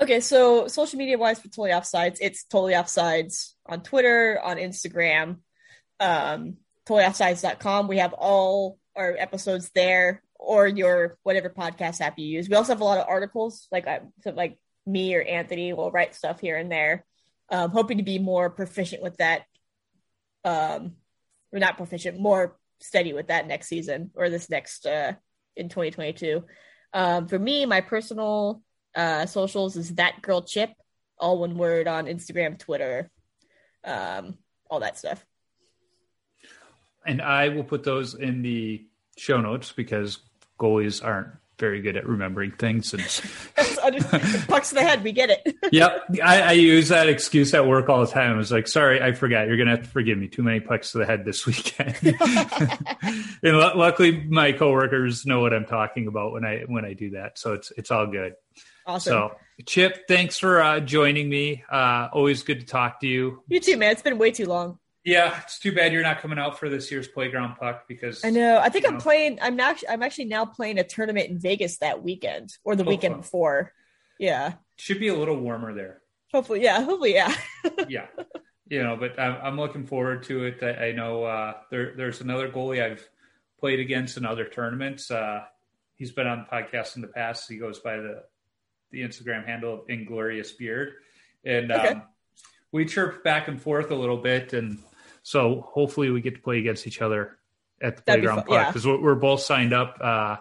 Okay, so social media wise for Totally Offsides, it's Totally Offsides on Twitter, on Instagram, um, TotallyOffsides.com. We have all our episodes there or your whatever podcast app you use. We also have a lot of articles, like I, so like me or Anthony will write stuff here and there. Um, hoping to be more proficient with that. Um, or not proficient, more steady with that next season or this next uh, in 2022. Um, for me, my personal uh, socials is that girl chip, all one word on Instagram, Twitter, um, all that stuff. And I will put those in the show notes because goalies aren't very good at remembering things. And <laughs> Pucks to the head, we get it. <laughs> yep, I, I use that excuse at work all the time. I was like, "Sorry, I forgot. You're gonna have to forgive me. Too many pucks to the head this <laughs> weekend." and lu- luckily, my coworkers know what I'm talking about when I when I do that, so it's it's all good. awesome. So, Chip, thanks for uh, joining me. Uh, always good to talk to you. you too, man. It's been way too long. Yeah, it's too bad you're not coming out for this year's playground puck because I know. I think I'm know. playing. I'm not. I'm actually now playing a tournament in Vegas that weekend or the Oh, weekend fun. before. Yeah. should be a little warmer there. Hopefully, yeah. Hopefully, yeah. <laughs> yeah you know but i'm, I'm looking forward to it i, I know uh, there, there's another goalie i've played against in other tournaments uh, he's been on the podcast in the past he goes by the the instagram handle of inglorious beard and Okay. um, we chirped back and forth a little bit and so hopefully we get to play against each other at the That'd playground yeah. because we're, we're both signed up uh,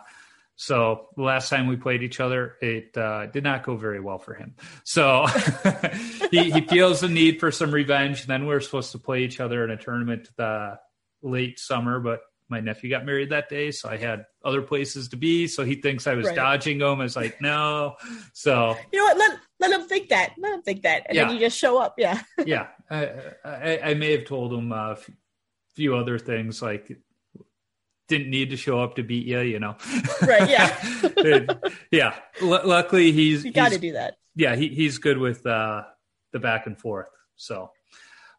so the last time we played each other, it uh, did not go very well for him. So <laughs> he, he feels the need for some revenge. And then we are supposed to play each other in a tournament the late summer, but my nephew got married that day, so I had other places to be. So he thinks I was Right. dodging him. I was like, no. So You know what? Let let them think that. Let them think that, and Yeah. then you just show up. Yeah. <laughs> yeah, I, I, I may have told him a few other things like didn't need to show up to beat you, you know. <laughs> Right, yeah. <laughs> yeah. L- luckily he's You got to do that. yeah, he, he's good with uh, the back and forth. So,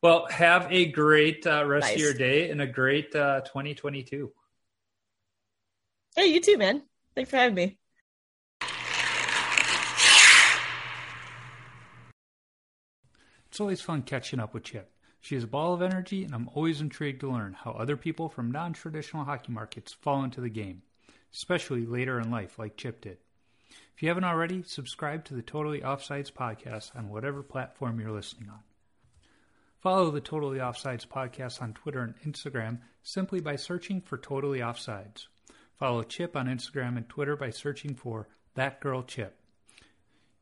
well, have a great uh, rest Nice. of your day and a great uh, 2022. Hey, you too, man. Thanks for having me. It's always fun catching up with Chip. She is a ball of energy, and I'm always intrigued to learn how other people from non traditional hockey markets fall into the game, especially later in life, like Chip did. If you haven't already, subscribe to the Totally Offsides podcast on whatever platform you're listening on. Follow the Totally Offsides podcast on Twitter and Instagram simply by searching for Totally Offsides. Follow Chip on Instagram and Twitter by searching for That Girl Chip.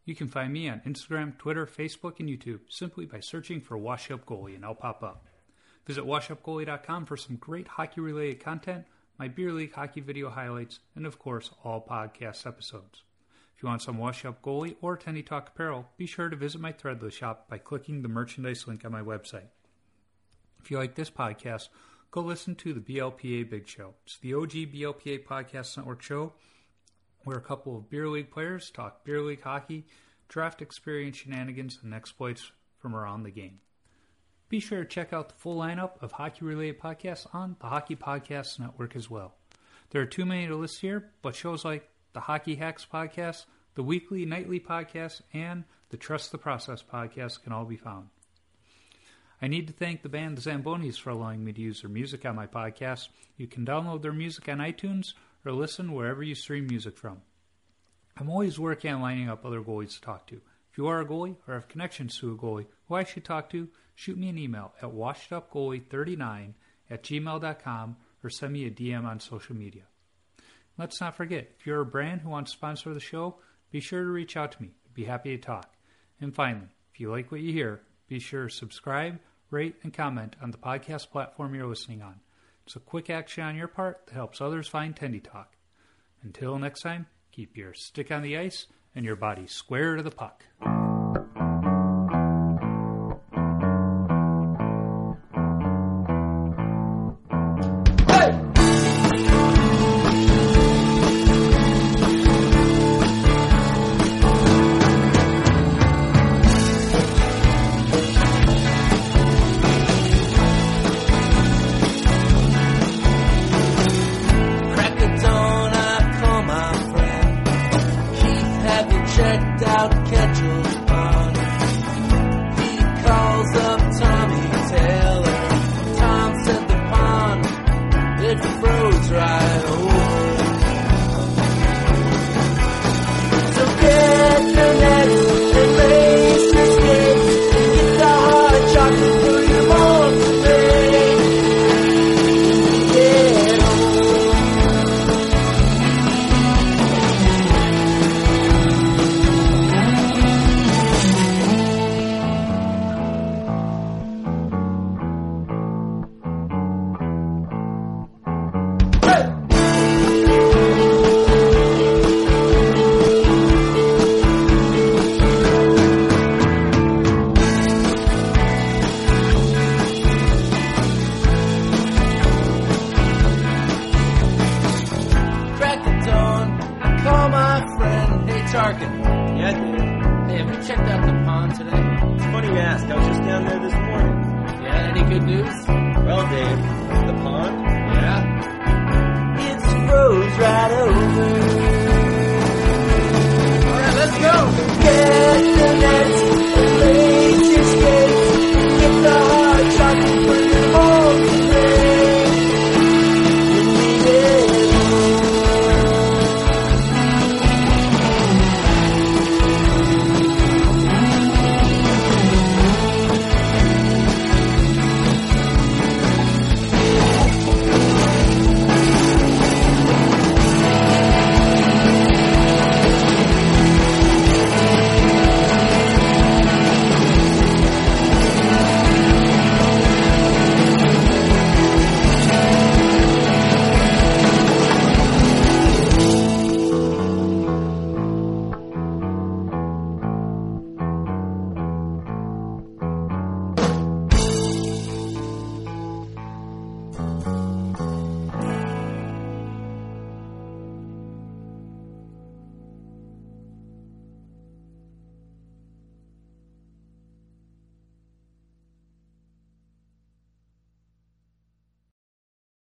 You can find me on Instagram, Twitter, Facebook, and YouTube simply by searching for Washed Up Goalie, and I'll pop up. Visit washedupgoalie.com for some great hockey related content, my beer league hockey video highlights, and of course, all podcast episodes. If you want some Washed Up Goalie or Tendy Talk apparel, be sure to visit my Threadless shop by clicking the merchandise link on my website. If you like this podcast, go listen to the BLPA Big Show. It's the OG BLPA Podcast Network show where a couple of beer league players talk beer league hockey, draft experience shenanigans, and exploits from around the game. Be sure to check out the full lineup of hockey related podcasts on the Hockey Podcast Network as well. There are too many to list here, but shows like the Hockey Hacks podcast, the weekly nightly podcast, and the Trust the Process podcast can all be found. I need to thank the band Zambonis for allowing me to use their music on my podcast. You can download their music on iTunes or listen wherever you stream music from. I'm always working on lining up other goalies to talk to. If you are a goalie or have connections to a goalie who I should talk to, shoot me an email at washedupgoalie39 at gmail.com or send me a DM on social media. Let's not forget, if you're a brand who wants to sponsor the show, be sure to reach out to me. I'd be happy to talk. And finally, if you like what you hear, be sure to subscribe, rate, and comment on the podcast platform you're listening on. It's a quick action on your part that helps others find Tendy Talk. Until next time, keep your stick on the ice and your body square to the puck.